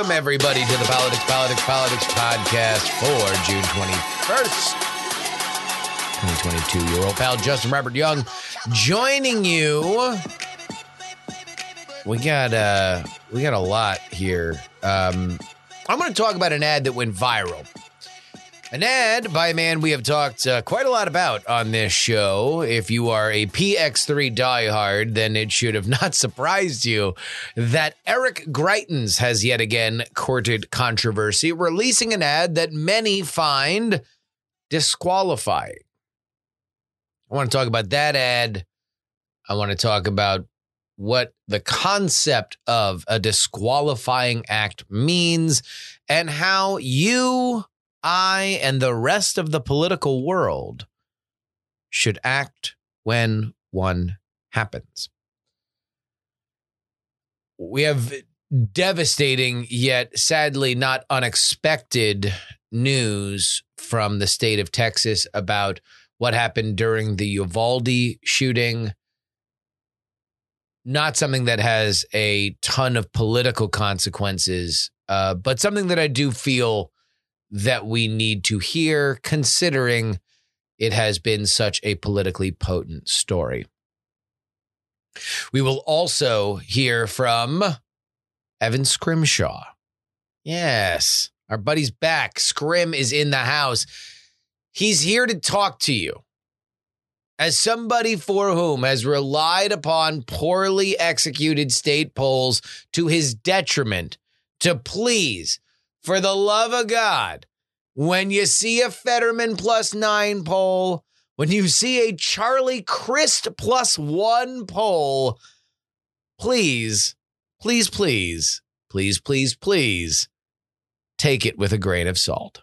Welcome everybody to the Politics, Politics, Politics podcast for June 21st, 2022. Your old pal Justin Robert Young joining you. We got uh we got a lot here. Um I'm going to talk about an ad that went viral. An ad by a man we have talked uh, quite a lot about on this show. If you are a PX3 diehard, then it should have not surprised you that Eric Greitens has yet again courted controversy, releasing an ad that many find disqualifying. I want to talk about that ad. I want to talk about what the concept of a disqualifying act means and how you I and the rest of the political world should act when one happens. We have devastating yet sadly not unexpected news from the state of Texas about what happened during the Uvalde shooting. Not something that has a ton of political consequences, uh, but something that I do feel that we need to hear, considering it has been such a politically potent story. We will also hear from Evan Scrimshaw. Yes, our buddy's back. Scrim is in the house. He's here to talk to you. As somebody for whom has relied upon poorly executed state polls to his detriment to please for the love of God, when you see a Fetterman plus nine poll, when you see a Charlie Crist plus one poll, please, please, please, please, please, please take it with a grain of salt.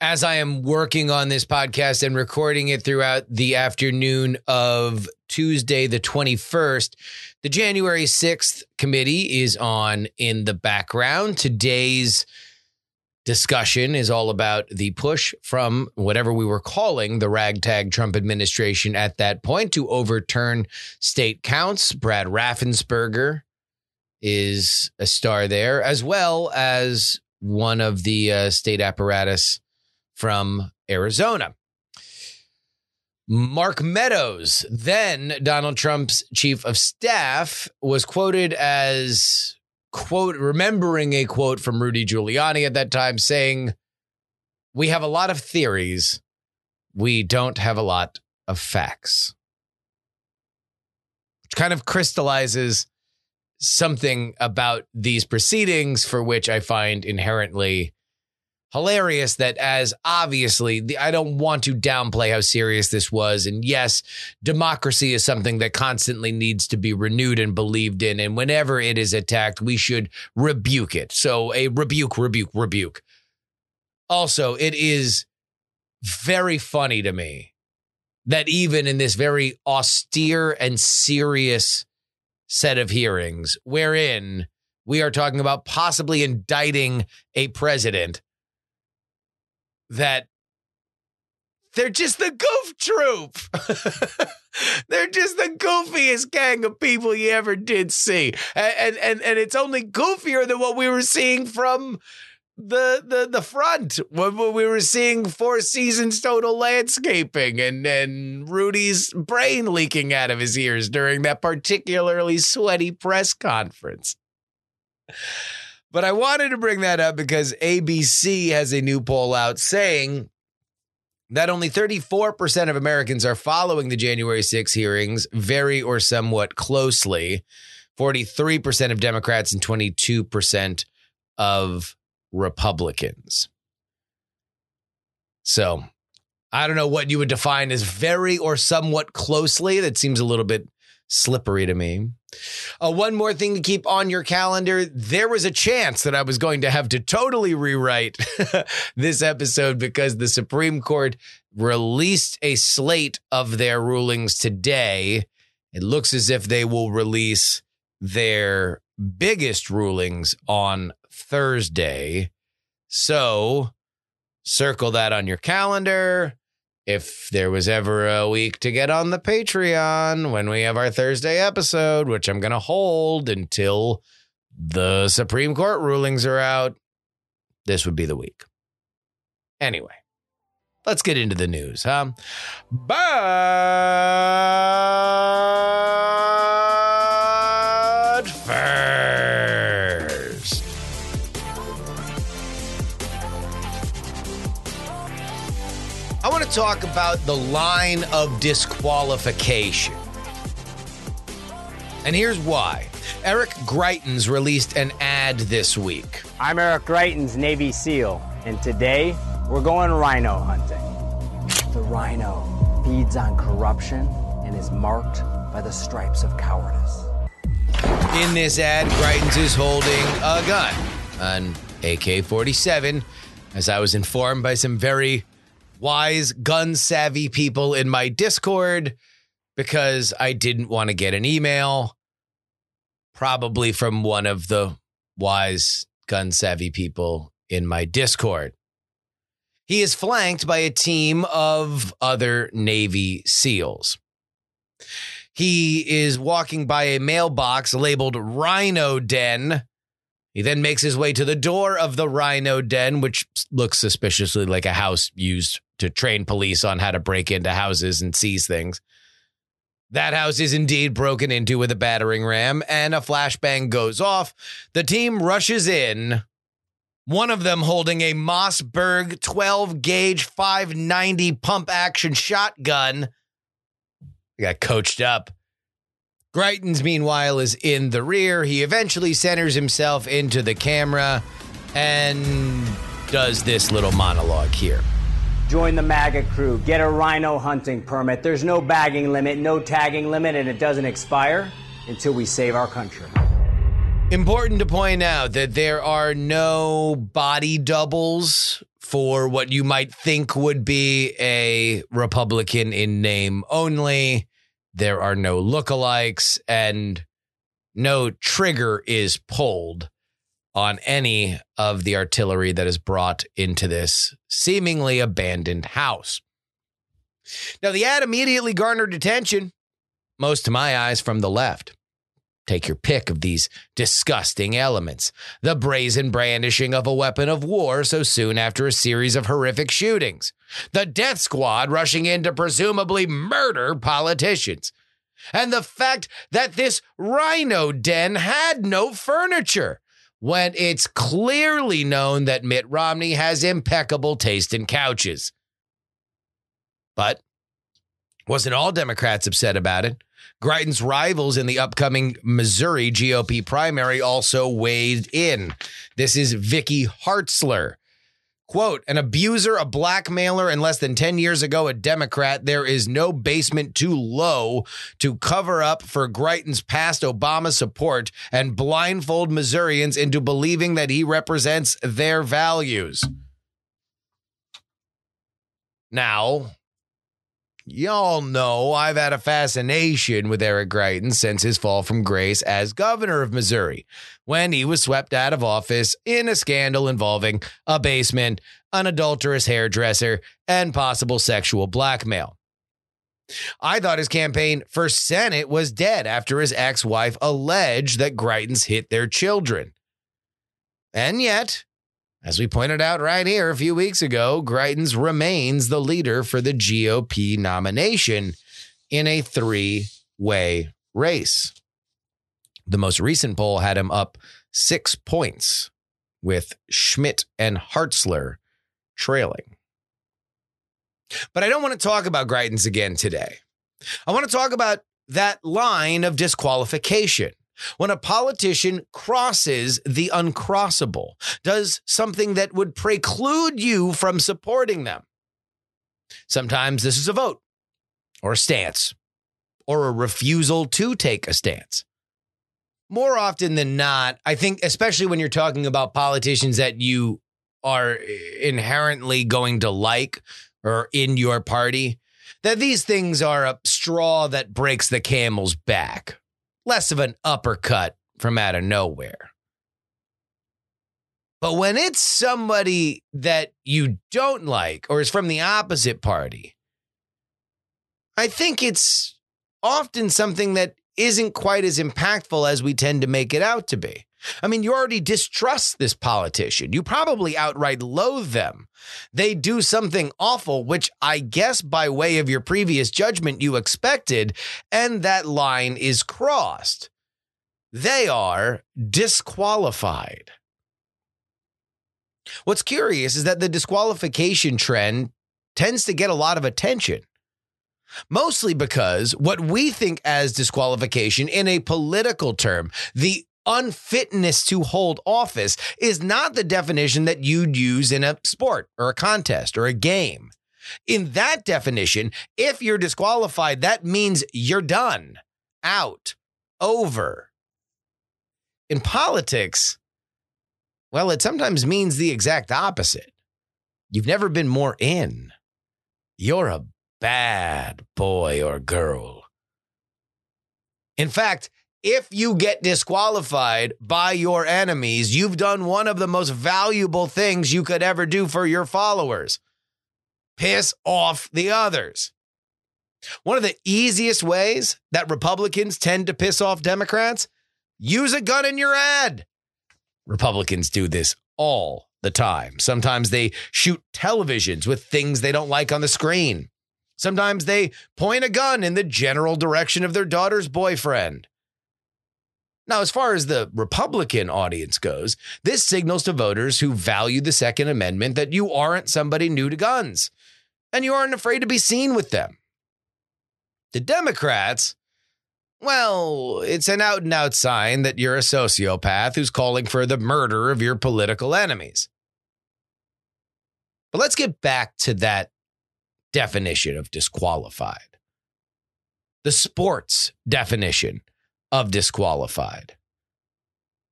As I am working on this podcast and recording it throughout the afternoon of Tuesday, the 21st, the January 6th committee is on in the background. Today's discussion is all about the push from whatever we were calling the ragtag Trump administration at that point to overturn state counts. Brad Raffensperger is a star there, as well as one of the uh, state apparatus from Arizona. Mark Meadows, then Donald Trump's chief of staff, was quoted as quote remembering a quote from Rudy Giuliani at that time saying, "We have a lot of theories, we don't have a lot of facts." Which kind of crystallizes something about these proceedings for which I find inherently hilarious that as obviously the, I don't want to downplay how serious this was. And yes democracy is something that constantly needs to be renewed and believed in. And whenever it is attacked we should rebuke it. So a rebuke rebuke rebuke. Also it is very funny to me that even in this very austere and serious set of hearings wherein we are talking about possibly indicting a president that they're just the goof troop. they're just the goofiest gang of people you ever did see. And, and and it's only goofier than what we were seeing from the the the front when we were seeing four seasons total landscaping and and Rudy's brain leaking out of his ears during that particularly sweaty press conference. But I wanted to bring that up because ABC has a new poll out saying that only 34% of Americans are following the January 6 hearings very or somewhat closely. 43% of Democrats and 22% of Republicans. So I don't know what you would define as very or somewhat closely. That seems a little bit slippery to me. Uh, one more thing to keep on your calendar. There was a chance that I was going to have to totally rewrite this episode because the Supreme Court released a slate of their rulings today. It looks as if they will release their biggest rulings on Thursday. So circle that on your calendar if there was ever a week to get on the Patreon when we have our Thursday episode, which I'm going to hold until the Supreme Court rulings are out, this would be the week. Anyway, let's get into the news, huh? But talk about the line of disqualification. And here's why. Eric Greitens released an ad this week. I'm Eric Greitens, Navy SEAL, and today we're going rhino hunting. The rhino feeds on corruption and is marked by the stripes of cowardice. In this ad, Greitens is holding a gun, an AK 47, as I was informed by some very wise, gun savvy people in my Discord because I didn't want to get an email, probably from one of the wise, gun savvy people in my Discord. He is flanked by a team of other Navy SEALs. He is walking by a mailbox labeled Rhino Den. He then makes his way to the door of the Rhino Den, which looks suspiciously like a house used to train police on how to break into houses and seize things. That house is indeed broken into with a battering ram, and a flashbang goes off. The team rushes in, one of them holding a Mossberg 12 gauge 590 pump action shotgun. He got coached up. Greitens, meanwhile, is in the rear. He eventually centers himself into the camera and does this little monologue here. Join the MAGA crew, get a rhino hunting permit. There's no bagging limit, no tagging limit, and it doesn't expire until we save our country. Important to point out that there are no body doubles for what you might think would be a Republican in name only. There are no lookalikes, and no trigger is pulled on any of the artillery that is brought into this seemingly abandoned house. Now, the ad immediately garnered attention, most to my eyes from the left. Take your pick of these disgusting elements. The brazen brandishing of a weapon of war so soon after a series of horrific shootings. The death squad rushing in to presumably murder politicians. And the fact that this rhino den had no furniture when it's clearly known that Mitt Romney has impeccable taste in couches. But wasn't all Democrats upset about it? Greitens' rivals in the upcoming Missouri GOP primary also weighed in. This is Vicky Hartzler. Quote, an abuser, a blackmailer, and less than 10 years ago, a Democrat. There is no basement too low to cover up for Greitens' past Obama support and blindfold Missourians into believing that he represents their values. Now, Y'all know I've had a fascination with Eric Greitens since his fall from grace as governor of Missouri, when he was swept out of office in a scandal involving a basement, an adulterous hairdresser, and possible sexual blackmail. I thought his campaign for Senate was dead after his ex wife alleged that Greitens hit their children. And yet, as we pointed out right here a few weeks ago, Greitens remains the leader for the GOP nomination in a three way race. The most recent poll had him up six points, with Schmidt and Hartzler trailing. But I don't want to talk about Greitens again today. I want to talk about that line of disqualification when a politician crosses the uncrossable, does something that would preclude you from supporting them. Sometimes this is a vote or a stance or a refusal to take a stance. More often than not, I think, especially when you're talking about politicians that you are inherently going to like or in your party, that these things are a straw that breaks the camel's back, less of an uppercut from out of nowhere. But when it's somebody that you don't like or is from the opposite party, I think it's often something that isn't quite as impactful as we tend to make it out to be. I mean, you already distrust this politician. You probably outright loathe them. They do something awful, which I guess by way of your previous judgment you expected, and that line is crossed. They are disqualified. What's curious is that the disqualification trend tends to get a lot of attention. Mostly because what we think as disqualification in a political term, the unfitness to hold office, is not the definition that you'd use in a sport or a contest or a game. In that definition, if you're disqualified, that means you're done, out, over. In politics, well, it sometimes means the exact opposite. You've never been more in. You're a bad boy or girl. In fact, if you get disqualified by your enemies, you've done one of the most valuable things you could ever do for your followers piss off the others. One of the easiest ways that Republicans tend to piss off Democrats use a gun in your ad. Republicans do this all the time. Sometimes they shoot televisions with things they don't like on the screen. Sometimes they point a gun in the general direction of their daughter's boyfriend. Now, as far as the Republican audience goes, this signals to voters who value the Second Amendment that you aren't somebody new to guns and you aren't afraid to be seen with them. The Democrats, well, it's an out and out sign that you're a sociopath who's calling for the murder of your political enemies. But let's get back to that definition of disqualified, the sports definition of disqualified.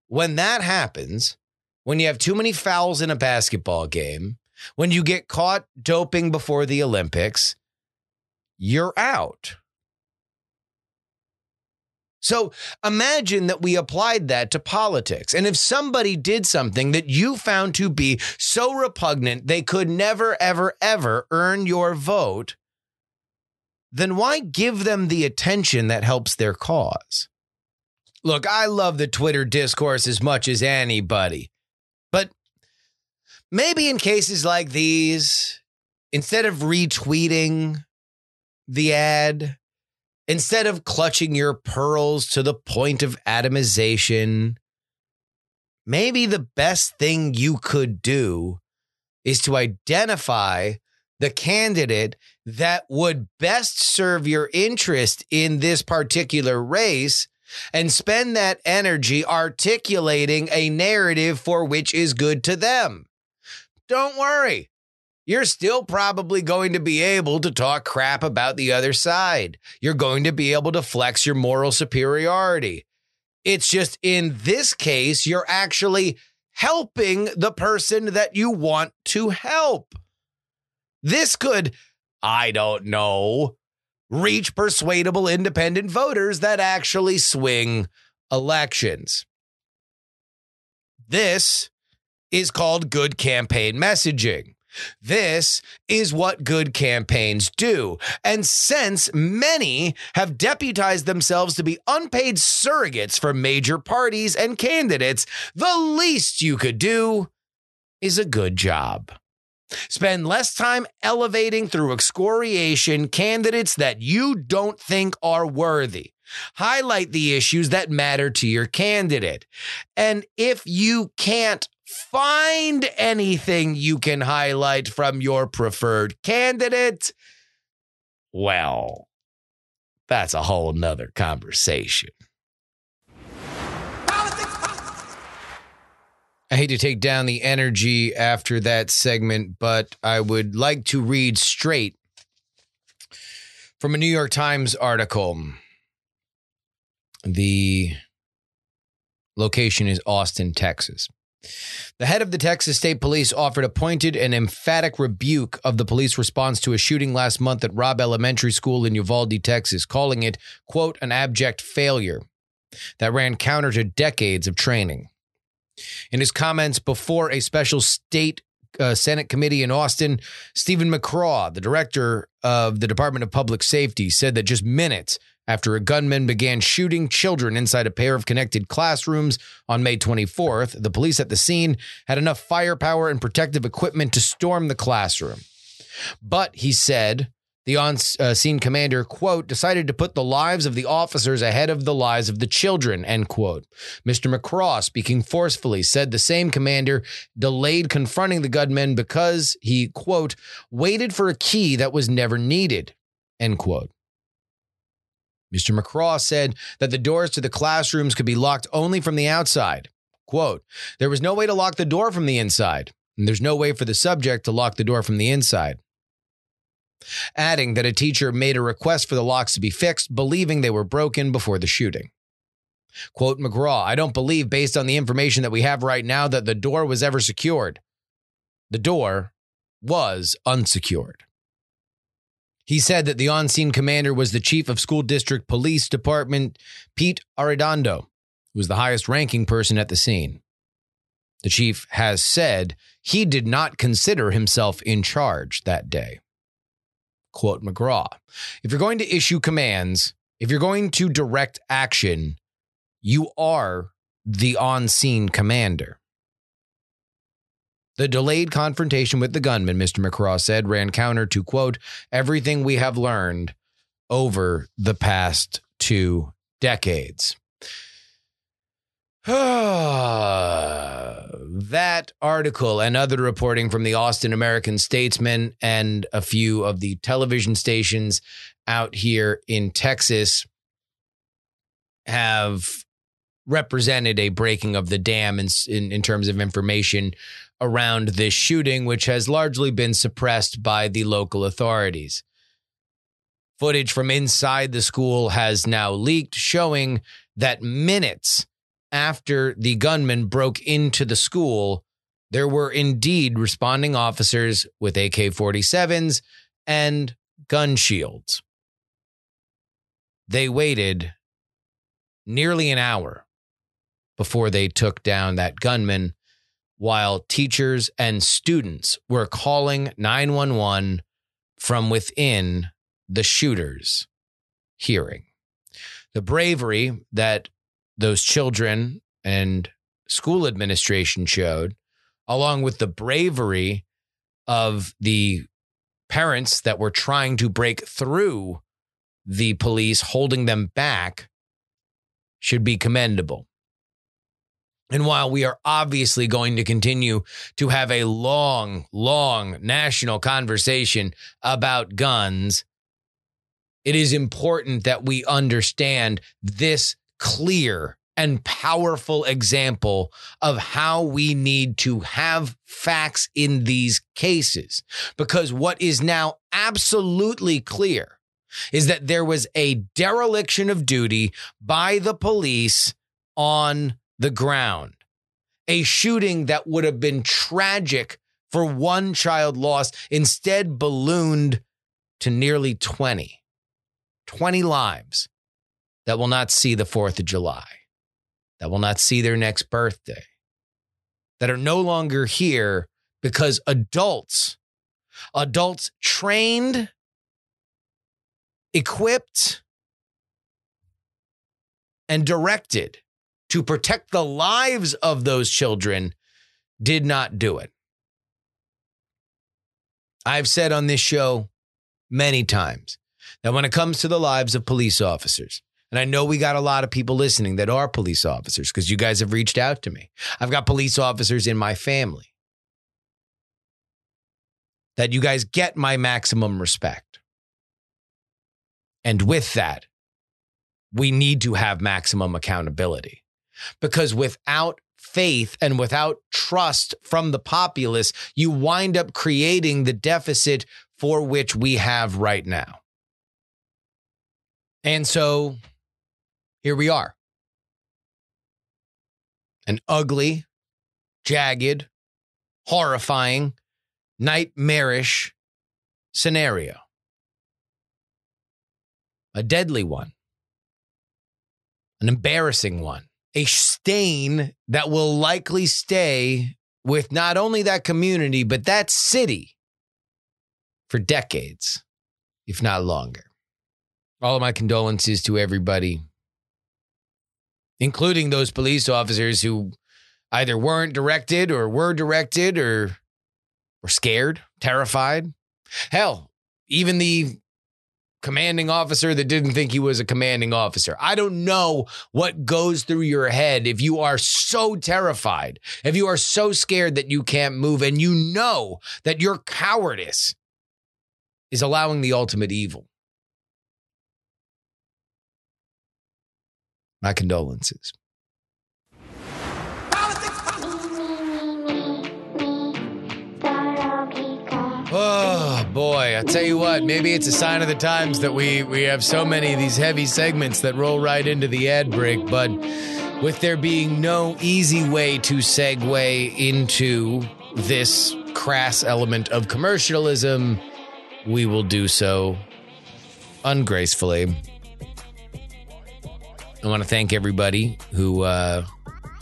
When that happens, when you have too many fouls in a basketball game, when you get caught doping before the Olympics, you're out. So imagine that we applied that to politics. And if somebody did something that you found to be so repugnant they could never, ever, ever earn your vote, then why give them the attention that helps their cause? Look, I love the Twitter discourse as much as anybody, but maybe in cases like these, instead of retweeting the ad, instead of clutching your pearls to the point of atomization, maybe the best thing you could do is to identify the candidate that would best serve your interest in this particular race and spend that energy articulating a narrative for which is good to them. Don't worry you're still probably going to be able to talk crap about the other side. You're going to be able to flex your moral superiority. It's just in this case, you're actually helping the person that you want to help. This could, I don't know, reach persuadable independent voters that actually swing elections. This is called good campaign messaging. This is what good campaigns do. And since many have deputized themselves to be unpaid surrogates for major parties and candidates, the least you could do is a good job. Spend less time elevating through excoriation candidates that you don't think are worthy. Highlight the issues that matter to your candidate. And if you can't find anything you can highlight from your preferred candidate, well, that's a whole nother conversation. I hate to take down the energy after that segment, but I would like to read straight from a New York Times article The location is Austin, Texas. The head of the Texas State Police offered a pointed and emphatic rebuke of the police response to a shooting last month at Robb Elementary School in Uvalde, Texas, calling it, quote, an abject failure that ran counter to decades of training. In his comments before a special state uh, Senate committee in Austin, Steven McCraw, the director of the Department of Public Safety, said that just minutes after a gunman began shooting children inside a pair of connected classrooms on May 24th, the police at the scene had enough firepower and protective equipment to storm the classroom. But he said the on uh, scene commander, quote, decided to put the lives of the officers ahead of the lives of the children, end quote. Mr. McCraw, speaking forcefully, said the same commander delayed confronting the gunmen because he, quote, waited for a key that was never needed, end quote. Mr. McCraw said that the doors to the classrooms could be locked only from the outside. Quote, there was no way to lock the door from the inside, and there's no way for the subject to lock the door from the inside adding that a teacher made a request for the locks to be fixed, believing they were broken before the shooting. Quote McCraw, I don't believe, based on the information that we have right now, that the door was ever secured. The door was unsecured. He said that the on scene commander was the chief of school district police department, Pete Arredondo, who was the highest ranking person at the scene. The chief has said he did not consider himself in charge that day quote McCraw. If you're going to issue commands, if you're going to direct action, you are the on scene commander. The delayed confrontation with the gunman, Mr. McCraw said, ran counter to, quote, everything we have learned over the past two decades. that article and other reporting from the Austin American Statesman and a few of the television stations out here in Texas have represented a breaking of the dam in, in, in, terms of information around this shooting, which has largely been suppressed by the local authorities. Footage from inside the school has now leaked, showing that minutes after the gunman broke into the school, there were indeed responding officers with AK 47s and gun shields. They waited nearly an hour before they took down that gunman, while teachers and students were calling 911 from within the shooter's hearing. The bravery that those children and school administration showed, along with the bravery of the parents that were trying to break through the police, holding them back, should be commendable. And while we are obviously going to continue to have a long, long national conversation about guns, it is important that we understand this clear and powerful example of how we need to have facts in these cases. Because what is now absolutely clear is that there was a dereliction of duty by the police on the ground. A shooting that would have been tragic for one child lost instead ballooned to nearly 20. 20 lives that will not see the 4th of July, that will not see their next birthday, that are no longer here because adults, adults trained, equipped, and directed to protect the lives of those children did not do it. I've said on this show many times that when it comes to the lives of police officers, and I know we got a lot of people listening that are police officers because you guys have reached out to me. I've got police officers in my family. That you guys get my maximum respect. And with that, we need to have maximum accountability because without faith and without trust from the populace, you wind up creating the deficit for which we have right now. And so here we are. An ugly, jagged, horrifying, nightmarish scenario. A deadly one, an embarrassing one, a stain that will likely stay with not only that community, but that city for decades, if not longer. All of my condolences to everybody, including those police officers who either weren't directed or were directed or were scared, terrified. Hell, even the commanding officer that didn't think he was a commanding officer. I don't know what goes through your head if you are so terrified, if you are so scared that you can't move and you know that your cowardice is allowing the ultimate evil. My condolences. Oh boy, I tell you what, maybe it's a sign of the times that we we have so many of these heavy segments that roll right into the ad break, but with there being no easy way to segue into this crass element of commercialism, we will do so ungracefully. I want to thank everybody who uh,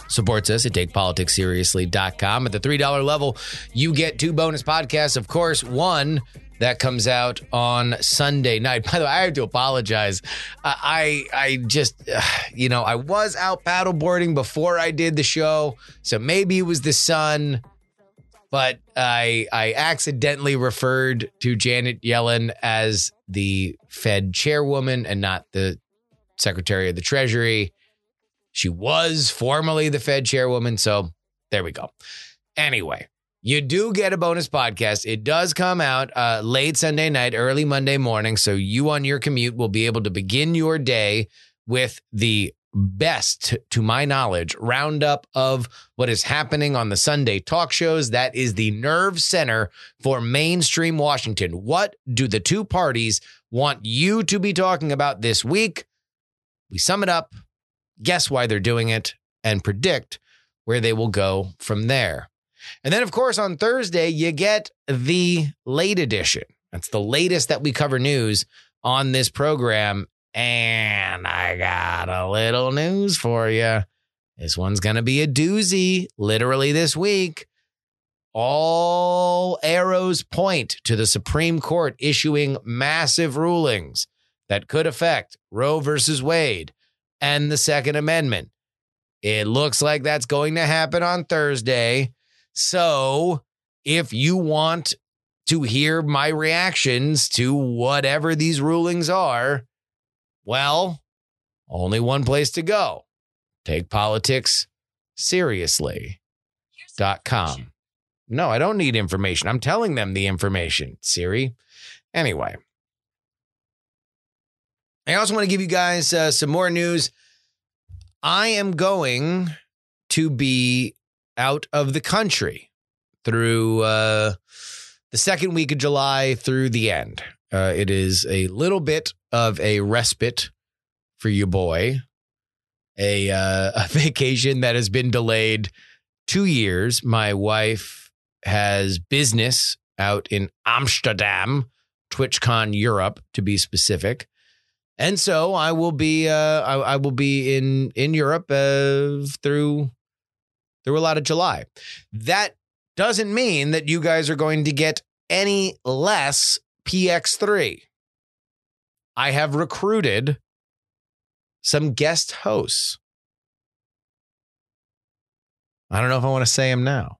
supports us at takepoliticsseriously.com. At the $3 level, you get two bonus podcasts. Of course, one that comes out on Sunday night. By the way, I have to apologize. I I just you know, I was out paddleboarding before I did the show, so maybe it was the sun, but I I accidentally referred to Janet Yellen as the Fed chairwoman and not the Secretary of the Treasury. She was formerly the Fed chairwoman. So there we go. Anyway, you do get a bonus podcast. It does come out uh, late Sunday night, early Monday morning. So you on your commute will be able to begin your day with the best, to my knowledge, roundup of what is happening on the Sunday talk shows. That is the nerve center for mainstream Washington. What do the two parties want you to be talking about this week? We sum it up guess why they're doing it, and predict where they will go from there. And then, of course, on Thursday, you get the late edition. That's the latest that we cover news on this program. And I got a little news for you. This one's going to be a doozy, literally this week. All arrows point to the Supreme Court issuing massive rulings that could affect Roe versus Wade, and the Second Amendment. It looks like that's going to happen on Thursday. So if you want to hear my reactions to whatever these rulings are, well, only one place to go. Take politics seriously.com. No, I don't need information. I'm telling them the information, Siri. Anyway, I also want to give you guys uh, some more news. I am going to be out of the country through uh, the second week of July through the end. Uh, it is a little bit of a respite for you, boy. A, uh, a vacation that has been delayed two years. My wife has business out in Amsterdam, TwitchCon Europe to be specific and so I will be uh, I, I will be in in Europe uh, through through a lot of July. That doesn't mean that you guys are going to get any less PX3. I have recruited some guest hosts. I don't know if I want to say them now,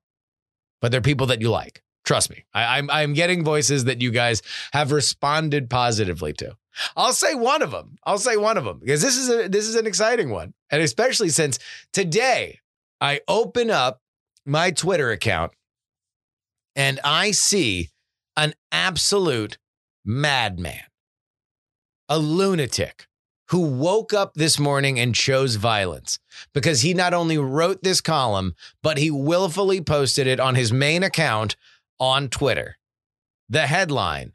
but they're people that you like. Trust me, I, I'm I'm getting voices that you guys have responded positively to. I'll say one of them. I'll say one of them because this is a this is an exciting one, and especially since today I open up my Twitter account and I see an absolute madman, a lunatic who woke up this morning and chose violence because he not only wrote this column, but he willfully posted it on his main account on Twitter. The headline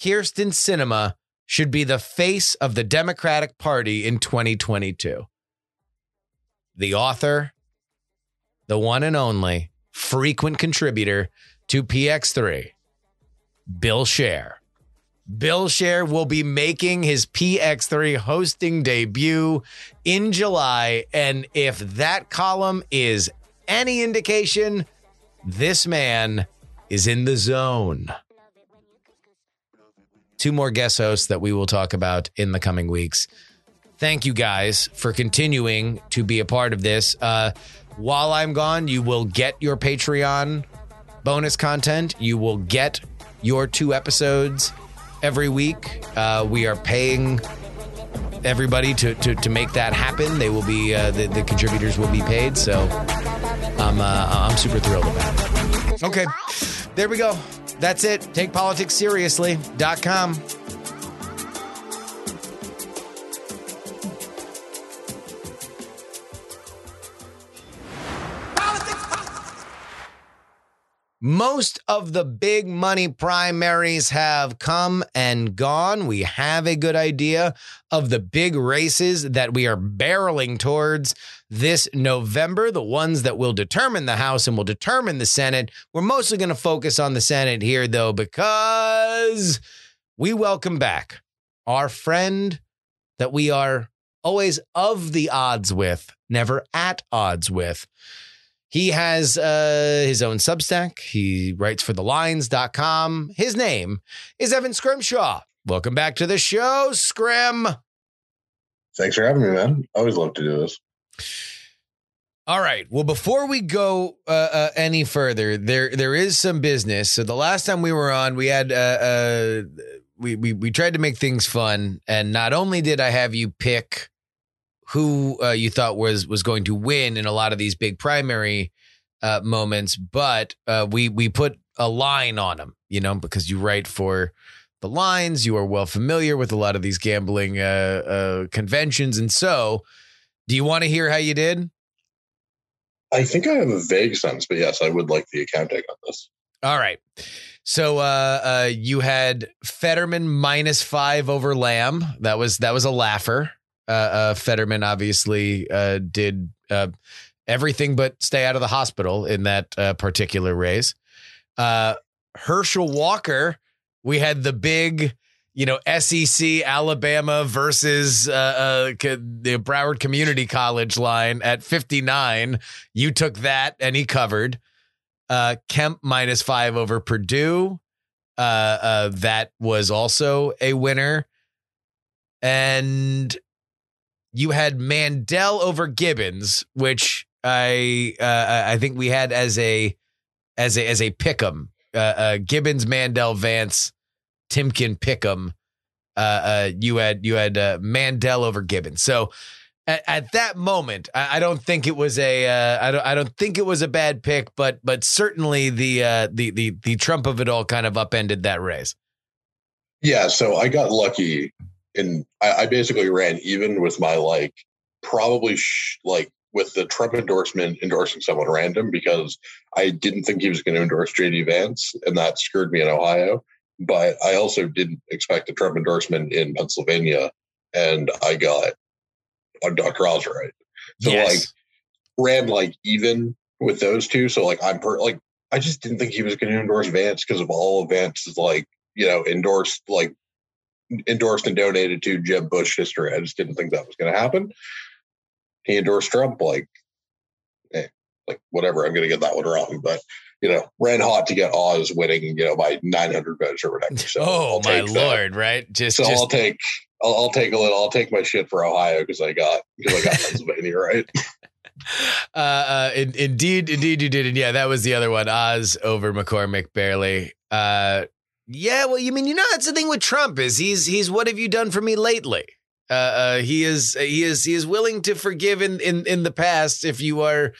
Kyrsten Sinema should be the face of the Democratic Party in 2022? The author, the one and only frequent contributor to PX3, Bill Scher. Bill Scher will be making his PX3 hosting debut in July. And if that column is any indication, this man is in the zone. Two more guest hosts that we will talk about in the coming weeks. Thank you guys for continuing to be a part of this. Uh, while I'm gone, you will get your Patreon bonus content. You will get your two episodes every week. Uh, we are paying everybody to, to, to make that happen. They will be uh, the, the contributors will be paid. So I'm uh, I'm super thrilled about it. Okay, there we go. That's it. Take Most of the big money primaries have come and gone. We have a good idea of the big races that we are barreling towards this November, the ones that will determine the House and will determine the Senate. We're mostly going to focus on the Senate here, though, because we welcome back our friend that we are always of the odds with, never at odds with. He has uh, his own Substack. He writes for thelines.com. His name is Evan Scrimshaw. Welcome back to the show, Scrim. Thanks for having me, man. Always love to do this. All right. Well, before we go uh, uh, any further, there there is some business. So the last time we were on, we had uh, uh, we, we we tried to make things fun, and not only did I have you pick who uh, you thought was was going to win in a lot of these big primary uh, moments, but uh, we we put a line on them, you know, because you write for the lines, you are well familiar with a lot of these gambling uh, uh, conventions, and so, do you want to hear how you did? I think I have a vague sense, but yes, I would like the accounting on this. All right. So uh, uh, you had Fetterman minus five over Lamb. That was that was a laugher uh, uh, Fetterman obviously uh, did uh, everything but stay out of the hospital in that uh, particular race. Uh, Herschel Walker, we had the big, you know, SEC Alabama versus the Broward Community College line at 59. You took that and he covered. Kemp minus five over Perdue. that was also a winner. And you had Mandel over Gibbons, which I uh, I think we had as a as a as a pick'em. Uh, uh, Gibbons, Mandel, Vance, Timken, pick'em. Uh, uh, you had you had uh, Mandel over Gibbons. So at, at that moment, I, I, don't think it was a uh, I don't I don't think it was a bad pick, but but certainly the uh, the the the Trump of it all kind of upended that race. Yeah, so I got lucky and I, I basically ran even with my like probably sh- like with the Trump endorsement endorsing someone random because I didn't think he was going to endorse JD Vance, and that scared me in Ohio. But I also didn't expect a Trump endorsement in Pennsylvania, and I got on Dr. Oz right. So yes. like ran like even with those two. So like I'm per like I just didn't think he was going to endorse Vance because of all of Vance's like you know endorsed like endorsed and donated to Jeb Bush history. I just didn't think that was going to happen. He endorsed Trump, like, hey, like whatever. I'm going to get that one wrong, but you know, ran hot to get Oz winning, you know, by 900 votes or whatever. So oh my lord, right? Just so just... I'll take, I'll, I'll, take a little, I'll take my shit for Ohio because I got because I got Pennsylvania, right? Uh, uh in, indeed, indeed, you did, and yeah, that was the other one. Oz over McCormick barely. Uh, yeah, well, you mean you know that's the thing with Trump is he's he's what have you done for me lately? Uh, uh, he is he is he is willing to forgive in in in the past if you are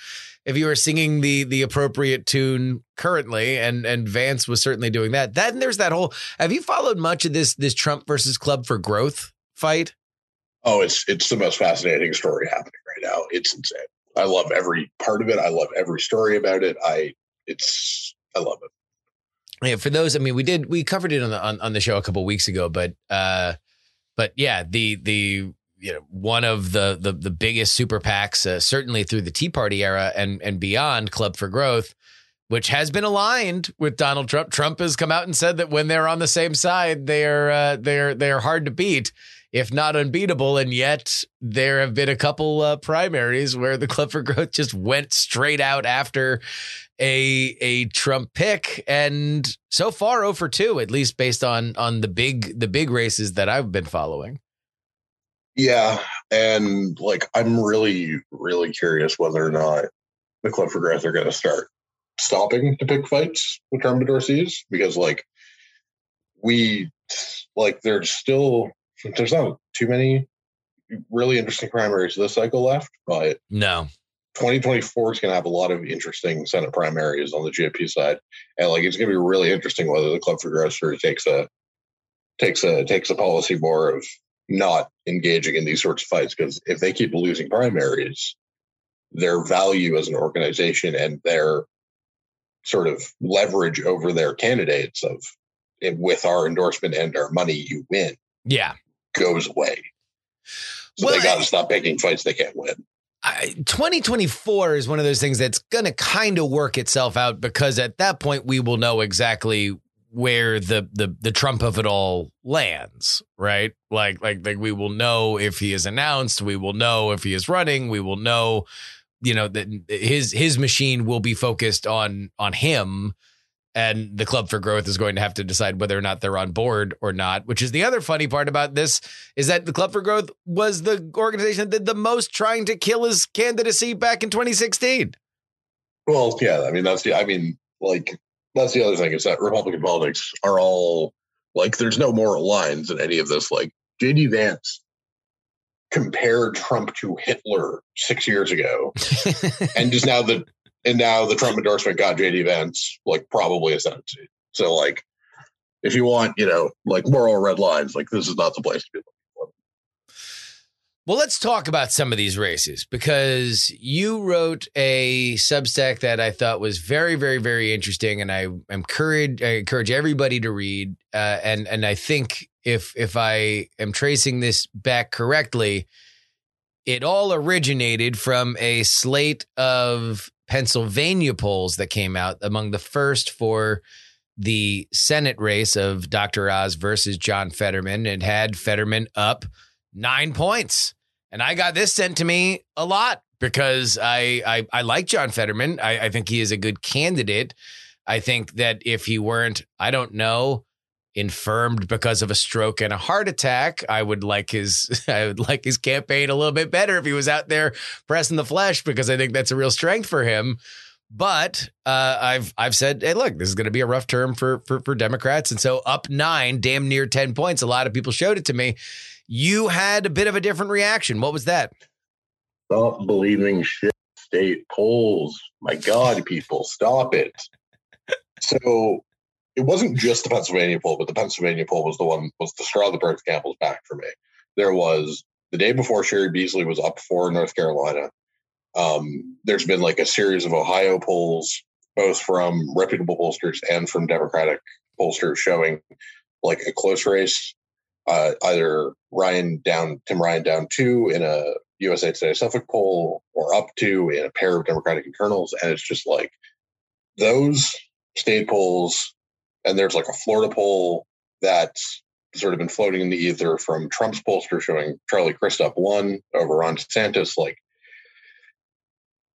if you are singing the the appropriate tune currently and and Vance was certainly doing that. Then there's that whole have you followed much of this this Trump versus Club for Growth fight? Oh, it's it's the most fascinating story happening right now. It's insane. I love every part of it. I love every story about it. I it's I love it yeah, for those, I mean, we did we covered it on the on, on the show a couple weeks ago, but uh, but yeah, the the you know one of the the the biggest super PACs, uh, certainly through the Tea Party era and and beyond, Club for Growth, which has been aligned with Donald Trump. Trump has come out and said that when they're on the same side, they're uh, they're they're hard to beat, if not unbeatable. And yet there have been a couple uh, primaries where the Club for Growth just went straight out after a a Trump pick, and so far 0 for two, at least based on on the big the big races that I've been following. Yeah, and like I'm really, really curious whether or not the Club for Growth are going to start stopping to pick fights with Trump sees because like we like there's still there's not too many really interesting primaries this cycle left, but no. 2024 is going to have a lot of interesting Senate primaries on the GOP side, and like it's going to be really interesting whether the Club for Growth takes a takes a takes a policy more of not engaging in these sorts of fights because if they keep losing primaries, their value as an organization and their sort of leverage over their candidates of eh, with our endorsement and our money, you win. Yeah, goes away. So well, they got to stop picking fights they can't win. I, 2024 is one of those things that's going to kind of work itself out because at that point we will know exactly where the the the Trump of it all lands, right? Like like like we will know if he is announced, we will know if he is running, we will know, you know, that his his machine will be focused on on him and the club for growth is going to have to decide whether or not they're on board or not which is the other funny part about this is that the club for growth was the organization that did the most trying to kill his candidacy back in 2016 well yeah i mean that's the i mean like that's the other thing is that Republican politics are all like there's no moral lines in any of this. Like JD Vance compared Trump to Hitler six years ago, and is now the and now the Trump endorsement got JD Vance like probably a Senate seat. So like, if you want you know like moral red lines, like this is not the place to be. Well, let's talk about some of these races because you wrote a Substack that I thought was very, very, very interesting, and I encourage I encourage everybody to read. Uh, and and I think if if I am tracing this back correctly, it all originated from a slate of Pennsylvania polls that came out among the first for the Senate race of Dr. Oz versus John Fetterman. It had Fetterman up nine points. And I got this sent to me a lot because I I, I like John Fetterman. I, I think he is a good candidate. I think that if he weren't, I don't know, infirmed because of a stroke and a heart attack, I would like his I would like his campaign a little bit better if he was out there pressing the flesh because I think that's a real strength for him. But uh, I've I've said, hey, look, this is going to be a rough term for, for for Democrats, and so up nine, damn near ten points. A lot of people showed it to me you had a bit of a different reaction. What was that? Stop believing shit state polls. My God, people, stop it. so it wasn't just the Pennsylvania poll, but the Pennsylvania poll was the one was the straw that broke the camel's back for me. There was the day before Cheri Beasley was up for North Carolina. Um, there's been like a series of Ohio polls, both from reputable pollsters and from Democratic pollsters, showing like a close race uh, either Ryan down, Tim Ryan down two in a USA Today Suffolk poll or up two in a pair of Democratic internals. And it's just like those state polls, and there's like a Florida poll that's sort of been floating in the ether from Trump's pollster showing Charlie Crist up one over Ron DeSantis. Like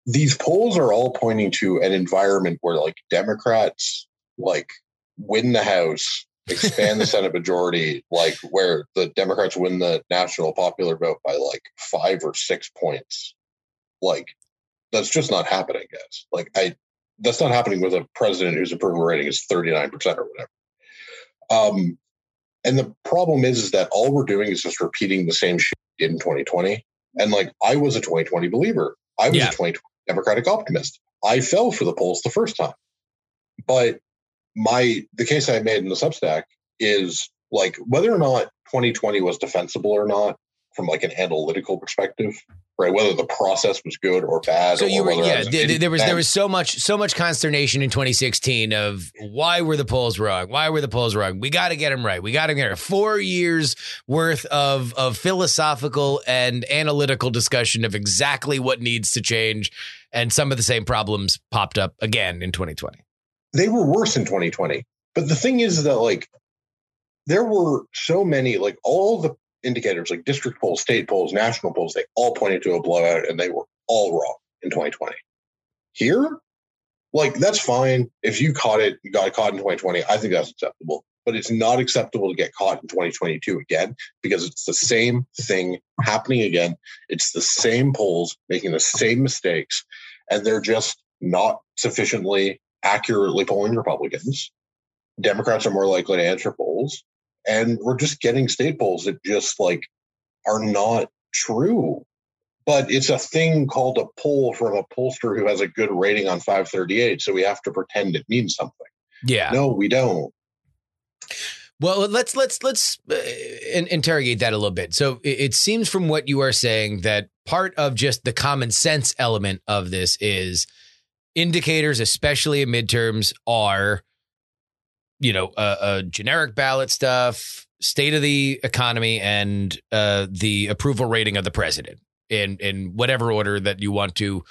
these polls are all pointing to an environment where like Democrats like win the House expand the Senate majority, like where the Democrats win the national popular vote by like five or six points. Like that's just not happening, guys. Like I, that's not happening with a president whose approval rating is thirty nine percent or whatever. Um, and the problem is, is that all we're doing is just repeating the same shit in 2020. And like I was a 2020 believer, I was yeah. a 2020 Democratic optimist. I fell for the polls the first time, but my the case I made in the Substack is like whether or not 2020 was defensible or not from like an analytical perspective, right? Whether the process was good or bad. So you were, yeah. There, there was there was so much so much consternation in 2016 of why were the polls wrong? Why were the polls wrong? We got to get them right. We got to get it. Four years worth of of philosophical and analytical discussion of exactly what needs to change, and some of the same problems popped up again in 2020. they were worse in 2020. But the thing is that like there were so many like all the indicators like district polls, state polls, national polls, they all pointed to a blowout and they were all wrong in 2020. Here, like that's fine if you caught it, you got caught in 2020. I think that's acceptable. But it's not acceptable to get caught in 2022 again because it's the same thing happening again. It's the same polls making the same mistakes, and they're just not sufficiently accurately polling Republicans. Democrats are more likely to answer polls. And we're just getting staples that just like are not true. But it's a thing called a poll from a pollster who has a good rating on 538. So we have to pretend it means something. Yeah. No, we don't. Well, let's let's let's uh, in, interrogate that a little bit. So it, it seems from what you are saying that part of just the common sense element of this is indicators, especially in midterms, are you know uh, uh, generic ballot stuff, state of the economy, and uh, the approval rating of the president in in whatever order that you want to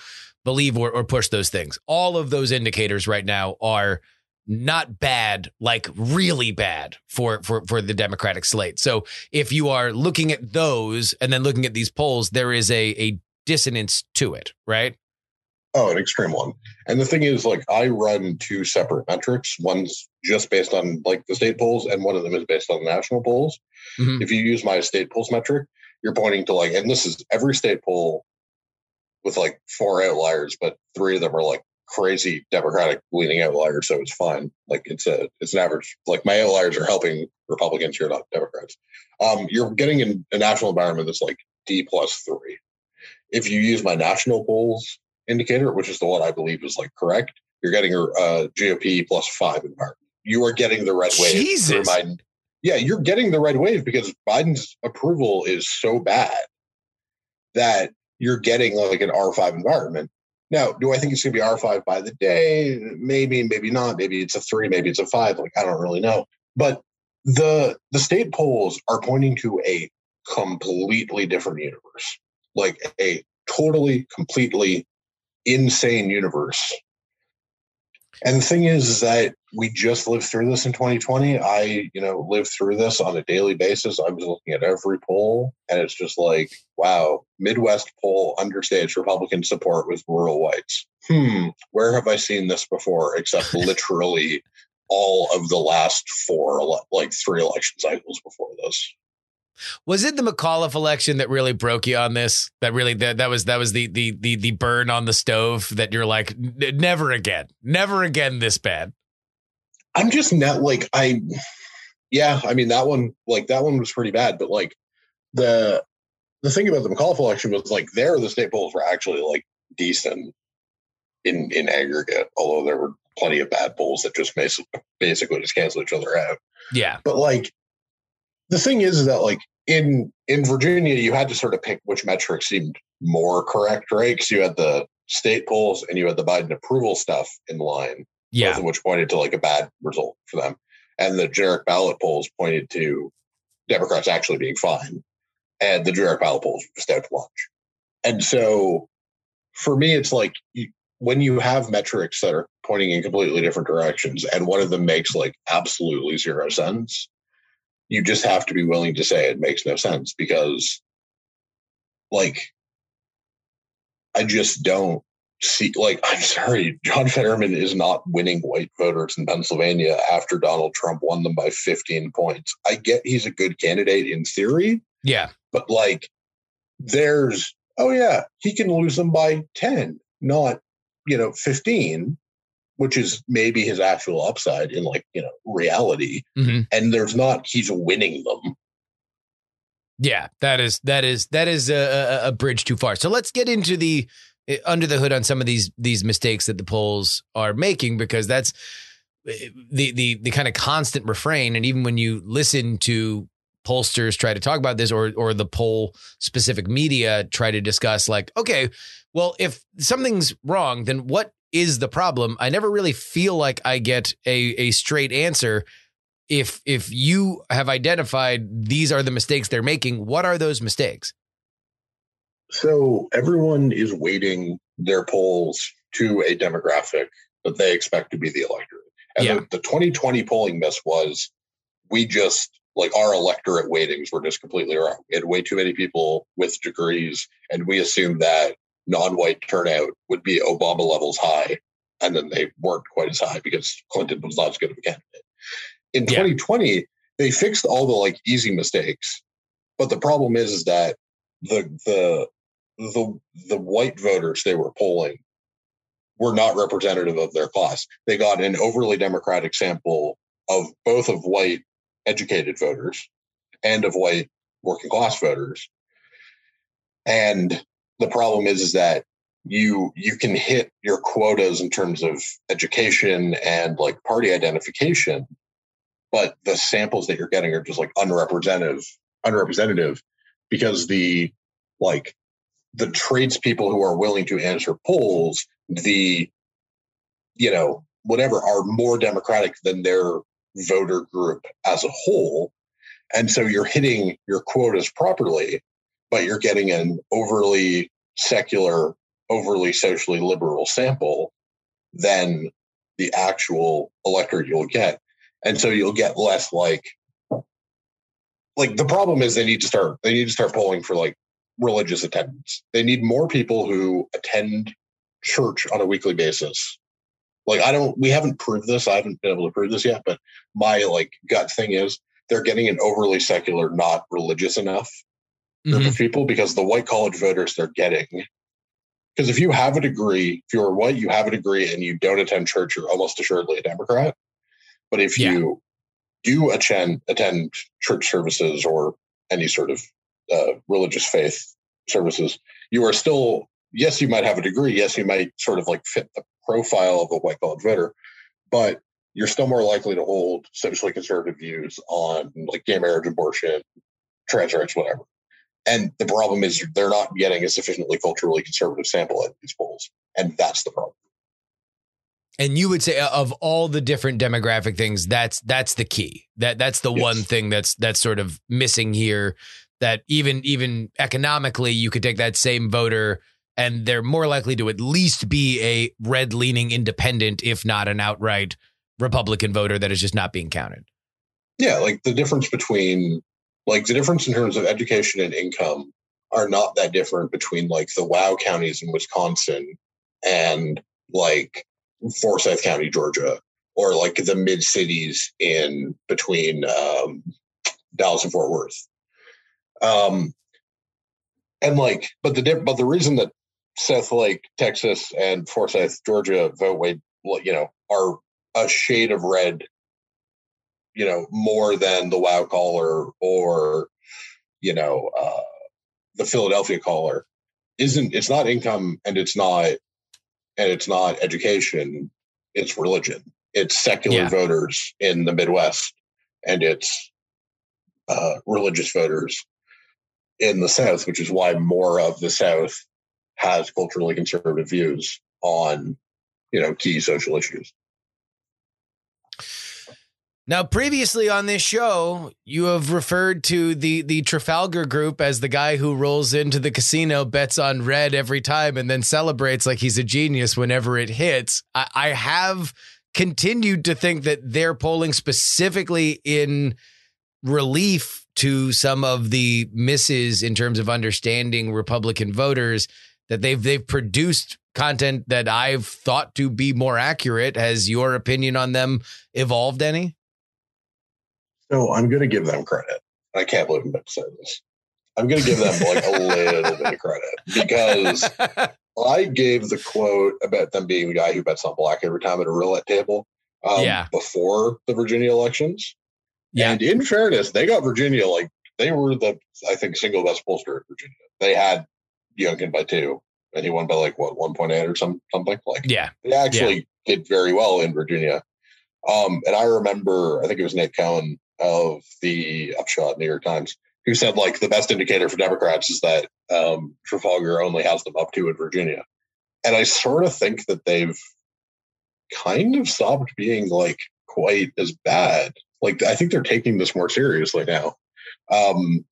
believe or, or push those things. All of those indicators right now are not bad, like really bad for for for the Democratic slate. So if you are looking at those and then looking at these polls, there is a a dissonance to it, right? Oh, an extreme one. And the thing is, like, I run two separate metrics. One's just based on like the state polls, and one of them is based on the national polls. Mhm. If you use my state polls metric, you're pointing to like, and this is every state poll with like four outliers, but three of them are like crazy Democratic leaning outliers, so it's fine. Like it's a it's an average. Like my outliers are helping Republicans here, not Democrats. Um, you're getting in a national environment that's like D plus three. If you use my national polls indicator, which is the one I believe is like correct, you're getting a uh, GOP plus five environment. You are getting the red wave. Jesus. my- yeah, you're getting the red wave because Biden's approval is so bad that you're getting like an R5 environment. Now, do I think it's going to be R5 by the day? Maybe, maybe not. Maybe it's a three, maybe it's a five. Like, I don't really know. But the the state polls are pointing to a completely different universe, like a totally, completely insane universe. And the thing is, is that we just lived through this in 2020. I, you know, lived through this on a daily basis. I was looking at every poll, and it's just like, wow, Midwest poll understates Republican support with rural whites. Hmm, where have I seen this before? Except literally all of the last four, like three election cycles before this. Was it the McAuliffe election that really broke you on this? That really that that was that was the the the the burn on the stove that you're like never again, never again this bad. I'm just not like I yeah, I mean that one like that one was pretty bad, but like the the thing about the McAuliffe election was like there the state polls were actually like decent in in aggregate, although there were plenty of bad polls that just basically basically just cancel each other out. Yeah, But like the thing is that like in in Virginia you had to sort of pick which metric seemed more correct, right? Because you had the state polls and you had the Biden approval stuff in line both yeah, of which pointed to like a bad result for them. And the generic ballot polls pointed to Democrats actually being fine. And the generic ballot polls were just out to lunch. And so for me, it's like you, when you have metrics that are pointing in completely different directions and one of them makes like absolutely zero sense, you just have to be willing to say it makes no sense because like I just don't see like I'm sorry, John Fetterman is not winning white voters in Pennsylvania after Donald Trump won them by 15 points. I get he's a good candidate in theory, yeah. but like there's oh yeah, he can lose them by 10, not you know 15, which is maybe his actual upside in like, you know, reality. hmm And there's not he's winning them. Yeah, that is that is that is a, a, bridge too far. So let's get into the uh, under the hood on some of these these mistakes that the polls are making because that's uh, the the the kind of constant refrain. And even when you listen to pollsters try to talk about this or or the poll specific media try to discuss like okay well if something's wrong then what is the problem i never really feel like i get a a straight answer if if you have identified these are the mistakes they're making what are those mistakes so everyone is weighting their polls to a demographic that they expect to be the electorate and Yeah. the, the 2020 polling miss was we just like our electorate weightings were just completely wrong. We had way too many people with degrees, and we assumed that non-white turnout would be Obama levels high, and then they weren't quite as high because Clinton was not as good of a candidate. In Yeah. 2020, they fixed all the like easy mistakes, but the problem is, is that the the the the white voters they were polling were not representative of their class. They got an overly democratic sample of both of white educated voters and of white working class voters. And the problem is, is that you you can hit your quotas in terms of education and like party identification, but the samples that you're getting are just like unrepresentative, unrepresentative because the like the tradespeople who are willing to answer polls, the you know, whatever are more democratic than their voter group as a whole. And so you're hitting your quotas properly, but you're getting an overly secular, overly socially liberal sample than the actual electorate you'll get. And so you'll get less like like the problem is they need to start they need to start polling for like religious attendance. They need more people who attend church on a weekly basis. Like I don't we haven't proved this. I haven't been able to prove this yet, but my like gut thing is they're getting an overly secular, not religious enough group Mhm. of people because the white college voters they're getting because if you have a degree, if you're white, you have a degree and you don't attend church, you're almost assuredly a Democrat. But if Yeah. you do attend attend church services or any sort of uh, religious faith services, you are still yes, you might have a degree. Yes, you might sort of like fit the profile of a white college voter, but you're still more likely to hold socially conservative views on like gay marriage, abortion, trans rights, whatever. And the problem is they're not getting a sufficiently culturally conservative sample at these polls, and that's the problem. And you would say of all the different demographic things, that's that's the key. That that's the Yes. one thing that's that's sort of missing here. That even even economically, you could take that same voter and they're more likely to at least be a red leaning independent, if not an outright Republican voter that is just not being counted. Yeah, like the difference between like the difference in terms of education and income are not that different between like the WoW counties in Wisconsin and like Forsyth County, Georgia, or like the mid cities in between um, Dallas and Fort Worth. Um, and like, but the but the reason that Southlake, Texas, and Forsyth, Georgia vote way, you know, are a shade of red you know, more than the WoW collar or, you know, uh, the Philadelphia collar isn't, it's not income and it's not, and it's not education, it's religion. It's secular Yeah. voters in the Midwest and it's uh, religious voters in the South, which is why more of the South has culturally conservative views on, you know, key social issues. Now, previously on this show, you have referred to the the Trafalgar Group as the guy who rolls into the casino, bets on red every time, and then celebrates like he's a genius whenever it hits. I, I have continued to think that they're polling specifically in relief to some of the misses in terms of understanding Republican voters. That they've they've produced content that I've thought to be more accurate. Has your opinion on them evolved any? So I'm going to give them credit. I can't believe I'm about to say this. I'm going to give them like a little bit of credit because I gave the quote about them being the guy who bets on black every time at a roulette table um, Yeah. before the Virginia elections. Yeah. And in fairness, they got Virginia like they were the I think single best pollster in Virginia. They had Youngkin by two, and he won by like what 1.8 or some something like. Yeah. They actually did very well in Virginia. Um, and I remember, I think it was Nate Cohn of the upshot New York Times, who said like the best indicator for Democrats is that um, Trafalgar only has them up two in Virginia, and I sort of think that they've kind of stopped being like quite as bad. Like I think they're taking this more seriously now. Um,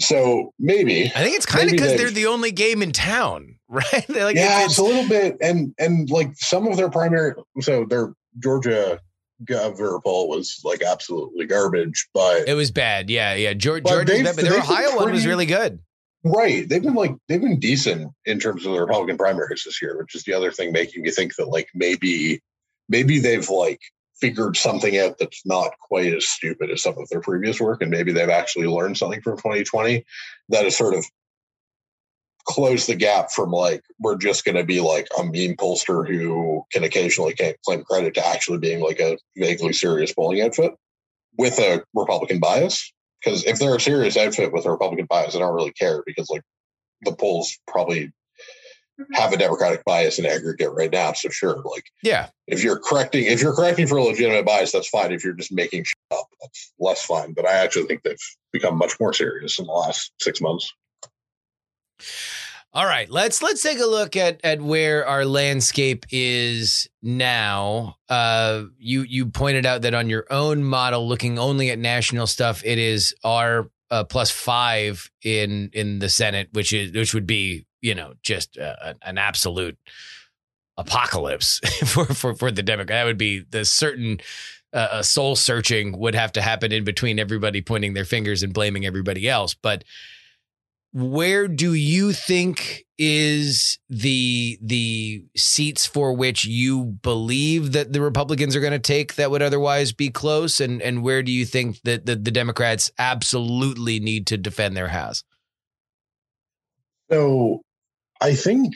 so maybe I think it's kind of because they're the only game in town, right? like yeah, it's, it's, a little bit, and and like some of their primary, so their Georgia governor poll was like absolutely garbage, but it was bad. Yeah, yeah. Georgia's bad, but their Ohio pretty, one was really good. Right, they've been like they've been decent in terms of the Republican primaries this year, which is the other thing making me think that like maybe maybe they've like figured something out that's not quite as stupid as some of their previous work, and maybe they've actually learned something from 2020 that has sort of closed the gap from like we're just going to be like a meme pollster who can occasionally claim credit to actually being like a vaguely serious polling outfit with a Republican bias. Because if they're a serious outfit with a Republican bias, I don't really care because like the polls probably mm-hmm. have a democratic bias in aggregate right now. So sure, like yeah, if you're correcting if you're correcting for a legitimate bias, that's fine. If you're just making shit up, that's less fine. But I actually think they've become much more serious in the last six months. All right, let's let's take a look at at where our landscape is now. Uh, you you pointed out that on your own model, looking only at national stuff, it is R uh, plus five in in the Senate, which is which would be you know, just uh, an absolute apocalypse for, for, for the Democrat. That would be the certain uh, soul searching would have to happen in between everybody pointing their fingers and blaming everybody else. But where do you think is the the seats for which you believe that the Republicans are going to take that would otherwise be close, and and where do you think that the, the Democrats absolutely need to defend their house? So I think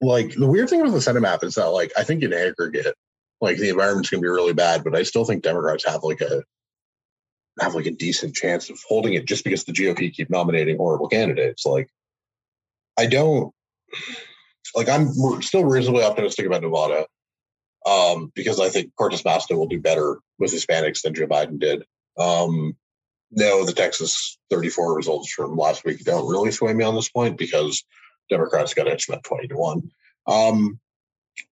like the weird thing with the Senate map is that like I think in aggregate, like the environment's gonna be really bad, but I still think Democrats have like a have like a decent chance of holding it just because the GOP keep nominating horrible candidates. Like I don't like I'm still reasonably optimistic about Nevada. Um, because I think Cortez Masto will do better with Hispanics than Joe Biden did. Um, no, the Texas 34 results from last week don't really sway me on this point because Democrats got edged about twenty to one. Um,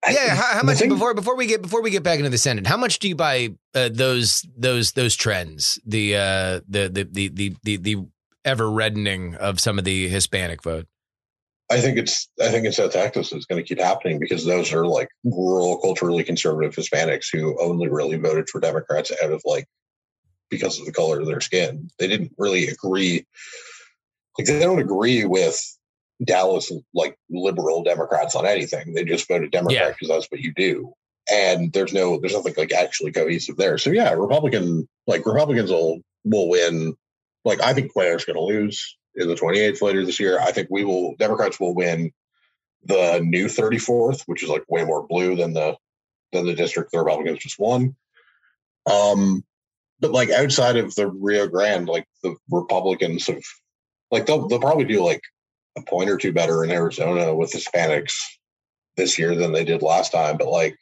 yeah, how, how much thing, before before we get before we get back into the Senate? How much do you buy uh, those those those trends? The uh, the, the the the the the ever reddening of some of the Hispanic vote. I think it's I think in South Texas it's going to keep happening because those are like rural, culturally conservative Hispanics who only really voted for Democrats out of like because of the color of their skin. They didn't really agree. Like they don't agree with Dallas like liberal Democrats on anything. They just voted Democrat because yeah. that's what you do. And there's no there's nothing like actually cohesive there. So yeah, Republican like Republicans will will win. Like I think Cuellar's going to lose in the 28th later this year. I think we will Democrats will win the new 34th, which is like way more blue than the than the district the Republicans just won. Um, but like outside of the Rio Grande, like the Republicans have like they'll they'll probably do like a point or two better in Arizona with Hispanics this year than they did last time. But like,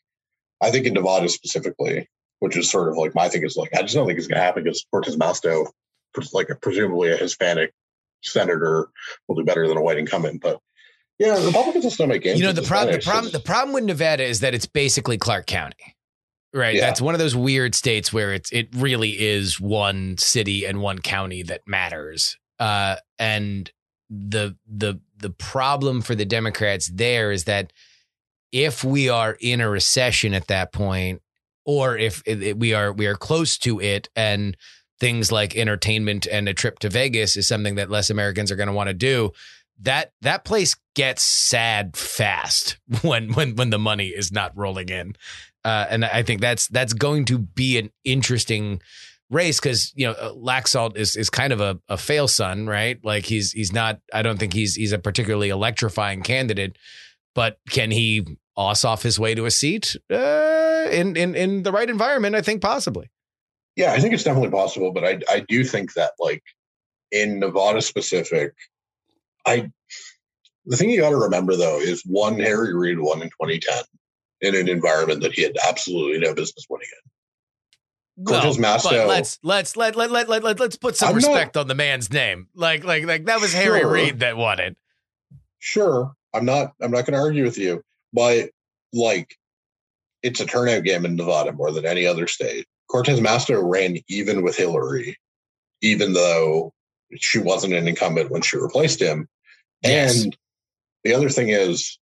I think in Nevada specifically, which is sort of like my thing is like, I just don't think it's going to happen because Cortez Masto, like a, presumably a Hispanic senator, will do better than a white incumbent. But yeah, Republicans will still make gains. You know, the problem, the problem, the problem with Nevada is that it's basically Clark County. Right. Yeah. That's one of those weird states where it's it really is one city and one county that matters. Uh, and the the the problem for the Democrats there is that if we are in a recession at that point, or if we are we are close to it, and things like entertainment and a trip to Vegas is something that less Americans are going to want to do, that that place gets sad fast when when when the money is not rolling in, uh, and I think that's that's going to be an interesting race because you know uh, Laxalt is is kind of a, a fail son, right? Like he's he's not. I don't think he's he's a particularly electrifying candidate, but can he Ossoff his way to a seat uh, in in in the right environment? I think possibly. Yeah, I think it's definitely possible, but I I do think that like in Nevada specific, I the thing you got to remember though is one Harry Reid won in 2010 in an environment that he had absolutely no business winning in Cortez Well, Masto. let's let's let let let let, let let's put some I'm not- respect on the man's name. Like like like that was Harry Reid that won it. Sure, I'm not. I'm not going to argue with you, but like, it's a turnout game in Nevada more than any other state. Cortez Masto ran even with Hillary, even though she wasn't an incumbent when she replaced him. Yes. And the other thing is,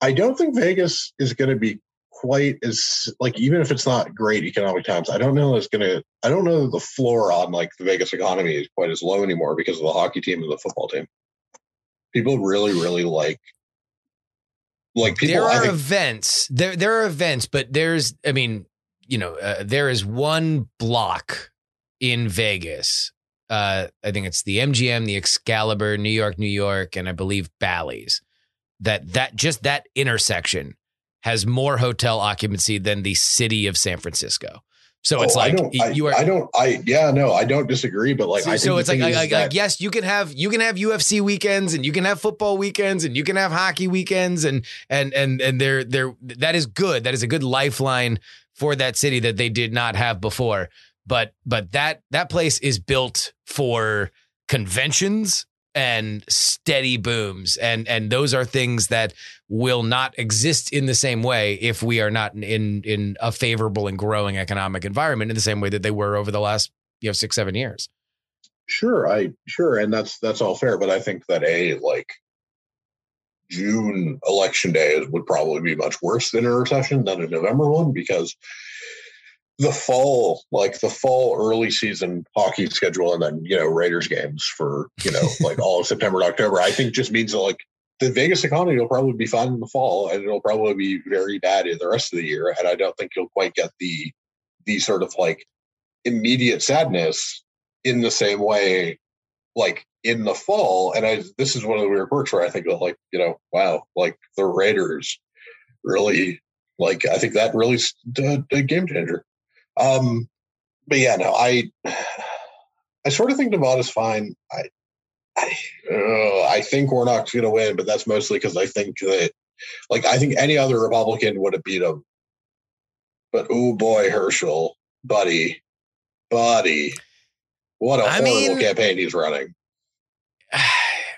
I don't think Vegas is going to be quite as like even if it's not great economic times. I don't know it's to. I don't know the floor on like the Vegas economy is quite as low anymore because of the hockey team and the football team. People really, really like like people. there are think, events. There there are events, but there's I mean, you know, uh, there is one block in Vegas. Uh, I think it's the MGM, the Excalibur, New York, New York, and I believe Bally's. That that just that intersection has more hotel occupancy than the city of San Francisco. So it's Oh, I like don't, you are I don't. I yeah, no, I don't disagree. But like, so, I so it's like, like, is like, yes, you can have you can have UFC weekends and you can have football weekends and you can have hockey weekends and and and and they're they're that is good. That is a good lifeline for that city that they did not have before. But but that that place is built for conventions and steady booms and and those are things that will not exist in the same way if we are not in in a favorable and growing economic environment in the same way that they were over the last you know six seven years Sure, I sure, and that's that's all fair. But I think that a like June election day would probably be much worse than a recession than a November one because the fall, like the fall early season hockey schedule, and then you know Raiders games for you know like all of September and October. I think just means that like the Vegas economy will probably be fine in the fall, and it'll probably be very bad in the rest of the year. And I don't think you'll quite get the the sort of like immediate sadness in the same way like in the fall and i this is one of the weird quirks where i think of like you know wow like the raiders really like i think that really a game changer um but yeah no i i sort of think nevada's fine. I i uh, i think warnock's gonna win but that's mostly because i think that like i think any other republican would have beat him but oh boy herschel buddy buddy. What a I horrible mean- campaign he's running.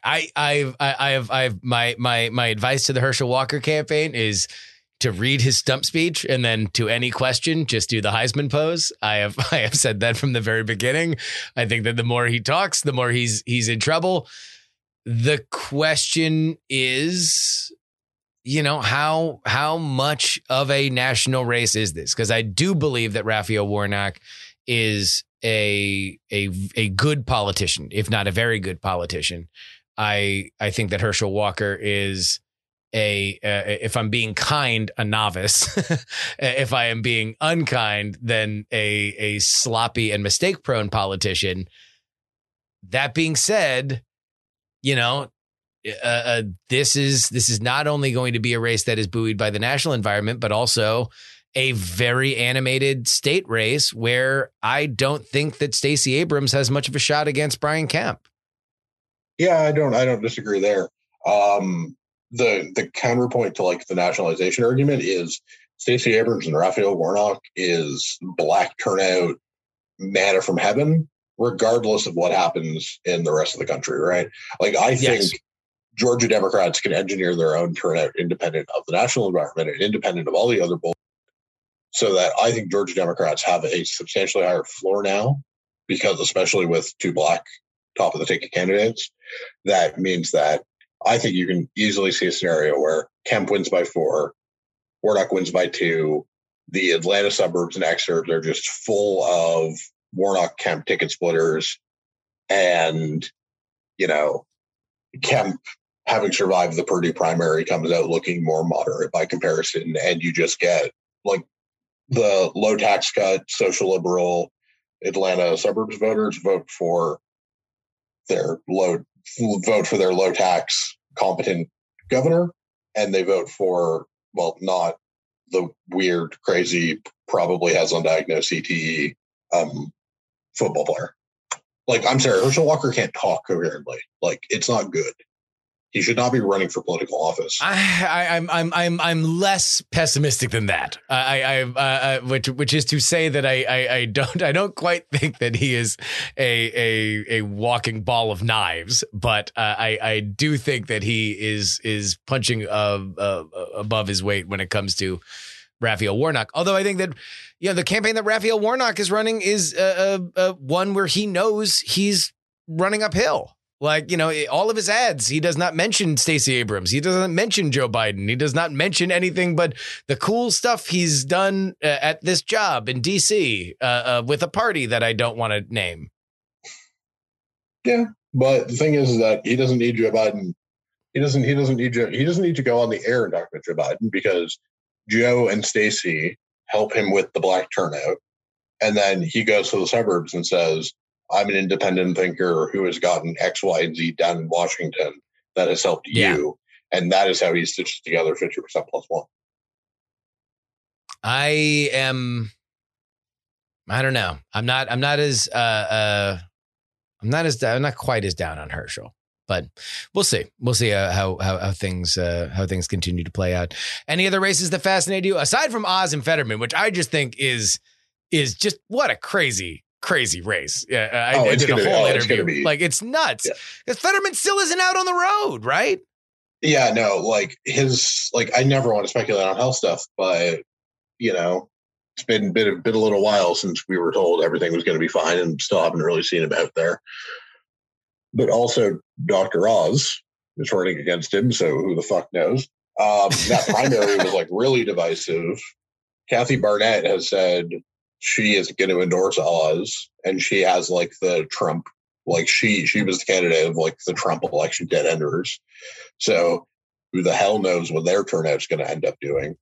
I I've I, I've I've my my my advice to the Herschel Walker campaign is to read his stump speech and then to any question just do the Heisman pose. I have I have said that from the very beginning. I think that the more he talks, the more he's he's in trouble. The question is you know how how much of a national race is this because I do believe that Raphael Warnock is a a a good politician if not a very good politician I I think that Herschel Walker is a uh, if I'm being kind a novice if I am being unkind then a a sloppy and mistake prone politician that being said you know uh, uh, this is this is not only going to be a race that is buoyed by the national environment but also a very animated state race where I don't think that Stacey Abrams has much of a shot against Brian Kemp Yeah, I don't I don't disagree there. Um the the counterpoint to like the nationalization argument is Stacey Abrams and Raphael Warnock is black turnout manna from heaven, regardless of what happens in the rest of the country, right? Like I think Yes. Georgia Democrats can engineer their own turnout independent of the national environment and independent of all the other bull. So that I think Georgia Democrats have a substantially higher floor now, because especially with two black top of the ticket candidates, that means that I think you can easily see a scenario where Kemp wins by four, Warnock wins by two. The Atlanta suburbs and exurbs are just full of Warnock Kemp ticket splitters. And, you know, Kemp, having survived the Perdue primary, comes out looking more moderate by comparison. And you just get like the low tax cut, social liberal Atlanta suburbs voters vote for their low vote for their low tax competent governor and they vote for well not the weird crazy probably has undiagnosed cte um football player. Like i'm sorry herschel walker can't talk coherently. Like it's not good he should not be running for political office. I, am I'm, I'm, I'm, less pessimistic than that. I, I, uh, uh, which, which is to say that I, I, I, don't, I don't quite think that he is a, a, a walking ball of knives, but uh, I, I do think that he is, is punching uh, uh, above his weight when it comes to Raphael Warnock. Although I think that, you know, the campaign that Raphael Warnock is running is one where he knows he's running uphill. Like, you know, all of his ads, he does not mention Stacey Abrams. He doesn't mention Joe Biden. He does not mention anything but the cool stuff he's done uh, at this job in DC uh, uh, with a party that I don't want to name. Yeah, but the thing is, is that he doesn't need Joe Biden. He doesn't. He doesn't need Joe. He doesn't need to go on the air and talk about Joe Biden because Joe and Stacey help him with the black turnout, and then he goes to the suburbs and says, I'm an independent thinker who has gotten X, Y, and Z done in Washington that has helped yeah. you. And that is how he stitches together 50% plus one. I am I don't know. I'm not I'm not as uh uh I'm not as I'm not quite as down on Herschel. But we'll see. We'll see uh, how, how how things uh, how things continue to play out. Any other races that fascinate you aside from Oz and Fetterman, which I just think is is just what a crazy crazy race. Yeah, I, oh, I did a whole be, oh, interview. It's like it's nuts. Because yeah. Fetterman still isn't out on the road, right? Yeah, no, like his like I never want to speculate on health stuff, but you know, it's been been, a been a little while since we were told everything was going to be fine, and still haven't really seen him out there. But also, Doctor Oz is running against him, so who the fuck knows? Um, that primary was like really divisive. Kathy Barnette has said she is going to endorse Oz, and she has like the Trump, like she she was the candidate of like the Trump election dead enders. So who the hell knows what their turnout's going to end up doing?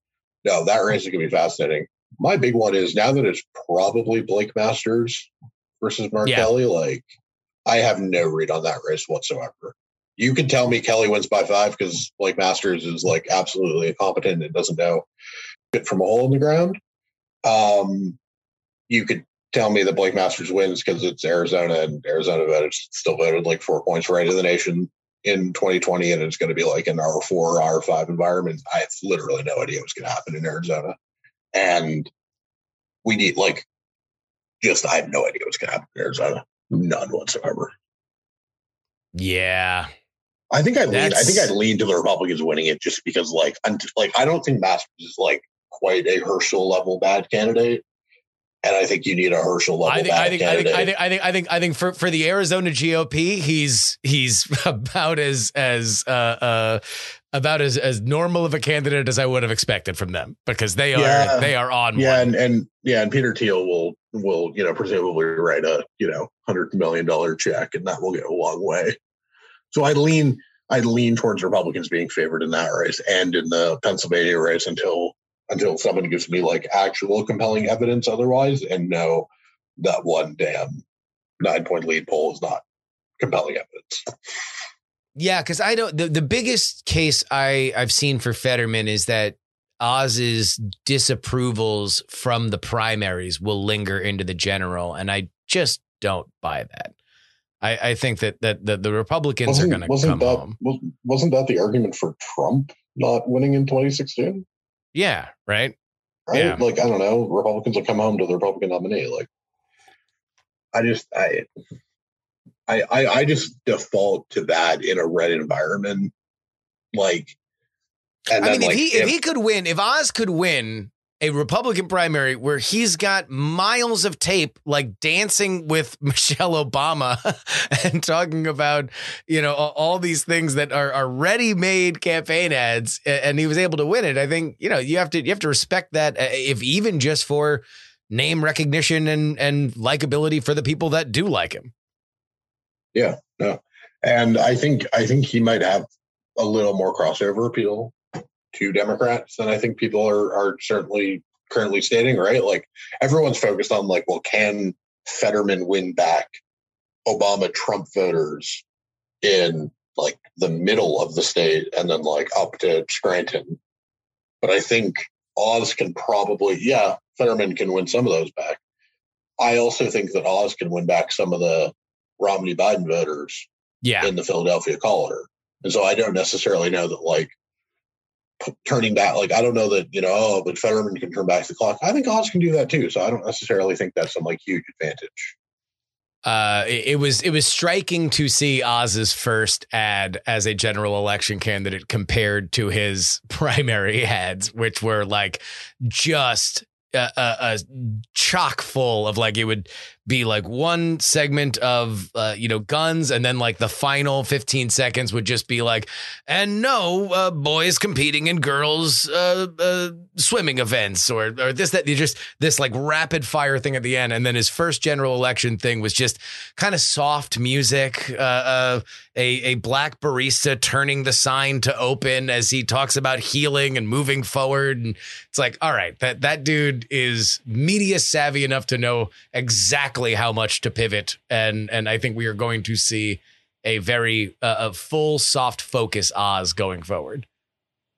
No, that race is going to be fascinating. My big one is now that it's probably Blake Masters versus Mark yeah. Kelly. Like, I have no read on that race whatsoever. You can tell me Kelly wins by five because Blake Masters is like absolutely incompetent and doesn't know it from a hole in the ground. Um, you could tell me that Blake Masters wins because it's Arizona and Arizona voted still voted like four points right of the nation in 2020, and it's going to be like an R4 or R5 environment. I have literally no idea what's going to happen in Arizona, and we need like just I have no idea what's going to happen in Arizona, none whatsoever. Yeah, I think I lean. I think I'd lean to the Republicans winning it just because, like, I'm like I don't think Masters is like quite a Herschel level bad candidate and I think you need a Herschel level. I think, I think, I think, I think, I think, I think, I think, for for the Arizona GOP, he's he's about as as uh, uh about as as normal of a candidate as I would have expected from them because they are yeah. they are on. Yeah, one. and and yeah, and Peter Thiel will will you know presumably write a you know hundred million dollar check, and that will go a long way. So I lean I lean towards Republicans being favored in that race and in the Pennsylvania race until until someone gives me like actual compelling evidence otherwise and know that one damn nine point lead poll is not compelling evidence. Yeah, because I don't the, the biggest case I, I've seen for Fetterman is that Oz's disapprovals from the primaries will linger into the general, and I just don't buy that. I, I think that that the, the Republicans wasn't, are going to come that, home. Wasn't that the argument for Trump not winning in 2016? Yeah, right. Right? Yeah. Like I don't know, Republicans will come home to the Republican nominee. Like I just I I I, I just default to that in a red environment. Like I mean, if like, he if, if he could win, if Oz could win a Republican primary where he's got miles of tape, like dancing with Michelle Obama and talking about, you know, all these things that are, are ready-made campaign ads, and he was able to win it. I think, you know, you have to you have to respect that, uh, if even just for name recognition and and likability for the people that do like him. Yeah, no, and I think I think he might have a little more crossover appeal to Democrats than I think people are are certainly currently stating, right? Like everyone's focused on like, well, can Fetterman win back Obama Trump voters in like the middle of the state and then like up to Scranton? But I think Oz can probably, yeah, Fetterman can win some of those back. I also think that Oz can win back some of the Romney Biden voters yeah. in the Philadelphia corridor. And so I don't necessarily know that like turning back, like I don't know that you know, oh, but Fetterman can turn back the clock. I think Oz can do that too. So I don't necessarily think that's some like huge advantage. Uh, it, it was it was striking to see Oz's first ad as a general election candidate compared to his primary ads, which were like just a, a, chock full of like it would be like one segment of uh, you know guns and then like the final 15 seconds would just be like and no uh, boys competing in girls uh, uh, swimming events or or this that you just this like rapid fire thing at the end. And then his first general election thing was just kind of soft music uh, uh, a a black barista turning the sign to open as he talks about healing and moving forward and it's like all right that that dude is media savvy enough to know exactly how much to pivot and and I think we are going to see a very uh, a full soft focus Oz going forward.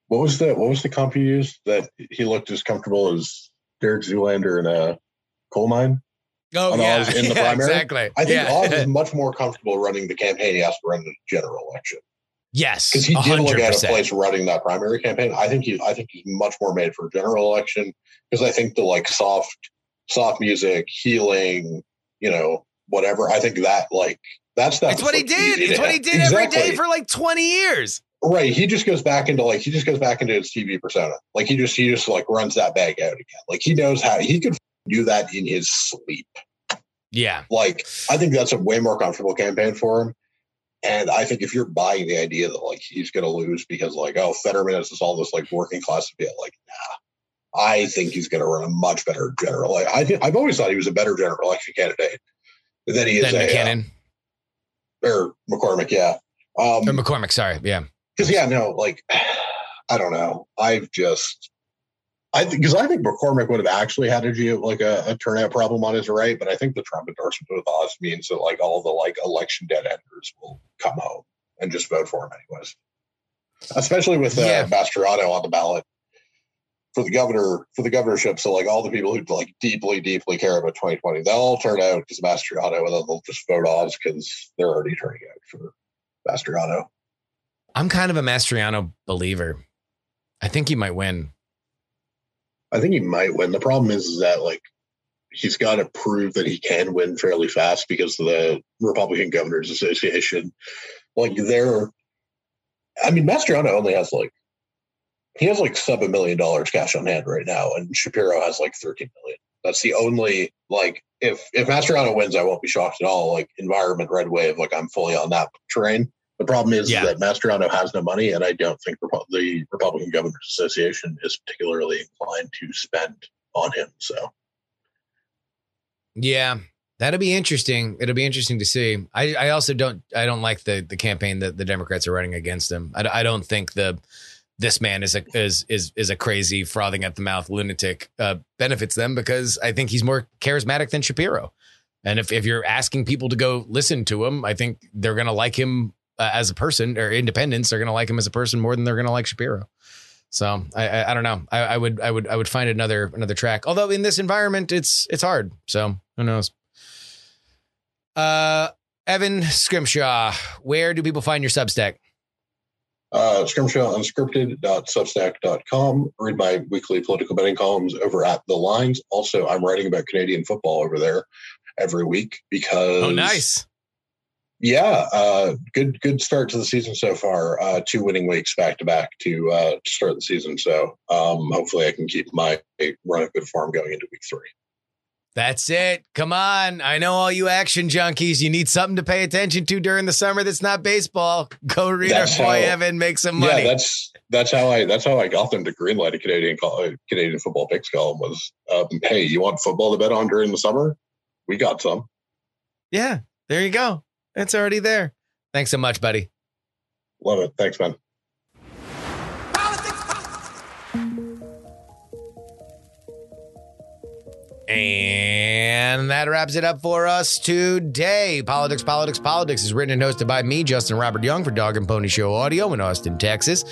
What was the what was the comp you used that he looked as comfortable as Derek Zoolander in a coal mine? Oh yeah, in the yeah, primary? exactly. I think yeah. Oz is much more comfortable running the campaign he has to run the general election yes, because he did look at a 100%. place running that primary campaign. I think he I think he's much more made for a general election because I think the like soft soft music healing, you know, whatever. I think that like that's that. It's what he did. It's what he did every day for like 20 years. Right. He just goes back into like he just goes back into his TV persona. Like he just he just like runs that bag out again. Like he knows how he could do that in his sleep. Yeah. Like I think that's a way more comfortable campaign for him. And I think if you're buying the idea that like he's gonna lose because like, oh, Fetterman is all this like working class appeal, like nah. I think he's gonna run a much better general. Like, I think I've always thought he was a better general election candidate than he is Then a, uh, or McCormick, yeah. Um, or McCormick. Sorry. Yeah. because yeah, no, like I don't know. I've just I because I think McCormick would have actually had a geo like a, a turnout problem on his right, but I think the Trump endorsement with Oz means that like all the like election dead enders will come home and just vote for him anyways. Especially with uh, Yeah. Mastriano on the ballot for the governor for the governorship. So like all the people who like deeply, deeply care about 2020, they'll all turn out because Mastriano, and then they'll just vote Oz because they're already turning out for Mastriano. I'm kind of a Mastriano believer. I think he might win. I think he might win. The problem is, is that like he's got to prove that he can win fairly fast because the Republican Governors Association, like they're, I mean, Mastriano only has like he has like sub a million dollars cash on hand right now, and Shapiro has like thirteen million. That's the only like if if Mastriano wins, I won't be shocked at all. Like environment red wave, like I'm fully on that terrain. The problem is Yeah. that Mastriano has no money, and I don't think Repu- the Republican Governors Association is particularly inclined to spend on him. So Yeah, that'll be interesting. It'll be interesting to see. I, I also don't I don't like the the campaign that the Democrats are running against him. I, I don't think the this man is a is is is a crazy frothing at the mouth lunatic uh, benefits them because I think he's more charismatic than Shapiro. And if if you're asking people to go listen to him, I think they're going to like him uh, as a person, or independents are going to like him as a person more than they're going to like Shapiro. So I, I I don't know. I, I would I would I would find another another track. Although in this environment, it's it's hard. So who knows? Uh, Evan Scrimshaw, where do people find your Substack? uh, Scrimshaw Unscripted.substack.com. Read my weekly political betting columns over at The Lines. Also, I'm writing about Canadian football over there every week because Oh, nice. Yeah, uh, good good start to the season so far. Uh, two winning weeks back to back to uh, to start the season. So um, hopefully, I can keep my run of good form going into week three. That's it. Come on. I know all you action junkies. You need something to pay attention to during the summer that's not baseball. Go read That's our boy how- Evan, make some money. Yeah, that's that's how I that's how I got them to greenlight a Canadian uh, Canadian football picks column was um, hey, you want football to bet on during the summer? We got some. yeah, there you go. It's already there. Thanks so much, buddy. Love it. Thanks, man. And that wraps it up for us today. Politics, Politics, Politics is written and hosted by me, Justin Robert Young, for Dog and Pony Show Audio in Austin, Texas.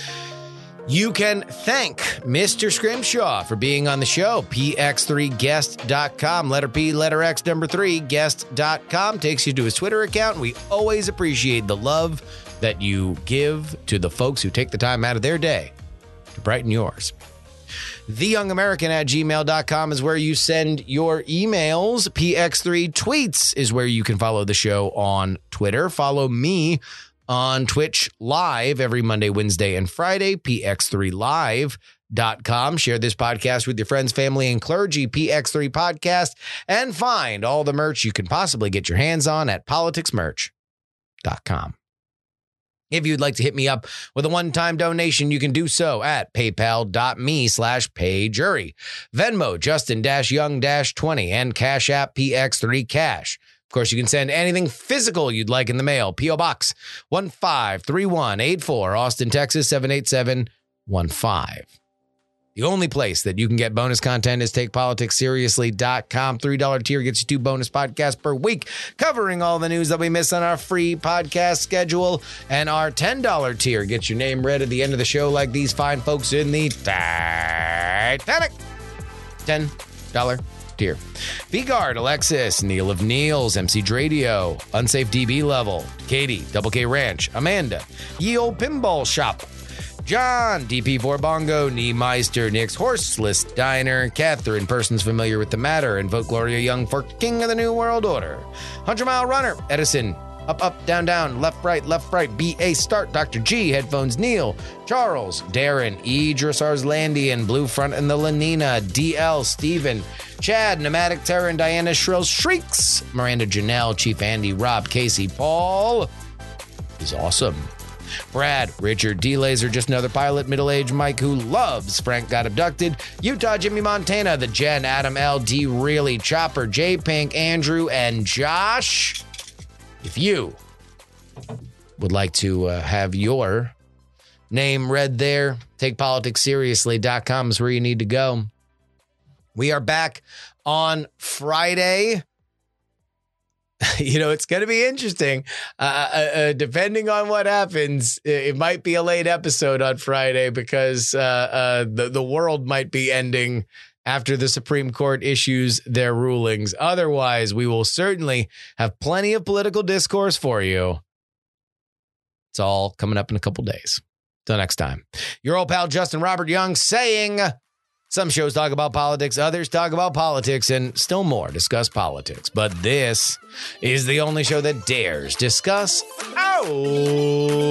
You can thank Mr. Scrimshaw for being on the show. px3guest.com. Letter P, letter X, number three, guest.com takes you to his Twitter account. We always appreciate the love that you give to the folks who take the time out of their day to brighten yours. TheYoungAmerican at gmail.com is where you send your emails. PX3 Tweets is where you can follow the show on Twitter. Follow me on Twitch live every Monday, Wednesday, and Friday, px3live.com. Share this podcast with your friends, family, and clergy, PX3 Podcast, and find all the merch you can possibly get your hands on at politicsmerch.com. If you'd like to hit me up with a one-time donation, you can do so at paypal.me slash payjury. Venmo, Justin-Young-20, and Cash App PX3 Cash. Of course, you can send anything physical you'd like in the mail. P.O. Box 153184, Austin, Texas 78715. The only place that you can get bonus content is takepoliticsseriously.com. $3 tier gets you two bonus podcasts per week, covering all the news that we miss on our free podcast schedule. And our $10 tier gets your name read at the end of the show, like these fine folks in the Titanic. $10 tier. V-Guard, Alexis, Neil of Neils, MC Dradio, Unsafe DB Level, Katie, Double K Ranch, Amanda, Ye Old Pinball Shop, John, DP4 Bongo, Niemeister, Nick's Horseless Diner, Catherine, persons familiar with the matter, Invoke Gloria Young for King of the New World Order, 100 Mile Runner, Edison, up, up, down, down, left, right, left, right, BA, start, Dr. G, headphones, Neil, Charles, Darren, Idris Arslandian, Blue Front and the Lenina, DL, Steven, Chad, Pneumatic Terror, and Diana Shrill Shrieks, Miranda Janelle, Chief Andy, Rob, Casey, Paul is awesome. Brad, Richard, D Laser, just another pilot, middle aged Mike who loves Frank Got Abducted, Utah, Jimmy Montana, the Jen, Adam L, D Really, Chopper, J Pink, Andrew, and Josh. If you would like to uh, have your name read there, takepoliticsseriously.com is where you need to go. We are back on Friday. you know, it's going to be interesting. Uh, uh, uh, depending on what happens, it might be a late episode on Friday because uh, uh, the the world might be ending after the Supreme Court issues their rulings. Otherwise, we will certainly have plenty of political discourse for you. It's all coming up in a couple days. Till next time, your old pal Justin Robert Young saying. Some shows talk about politics, others talk about politics, and still more discuss politics. But this is the only show that dares discuss. Oh,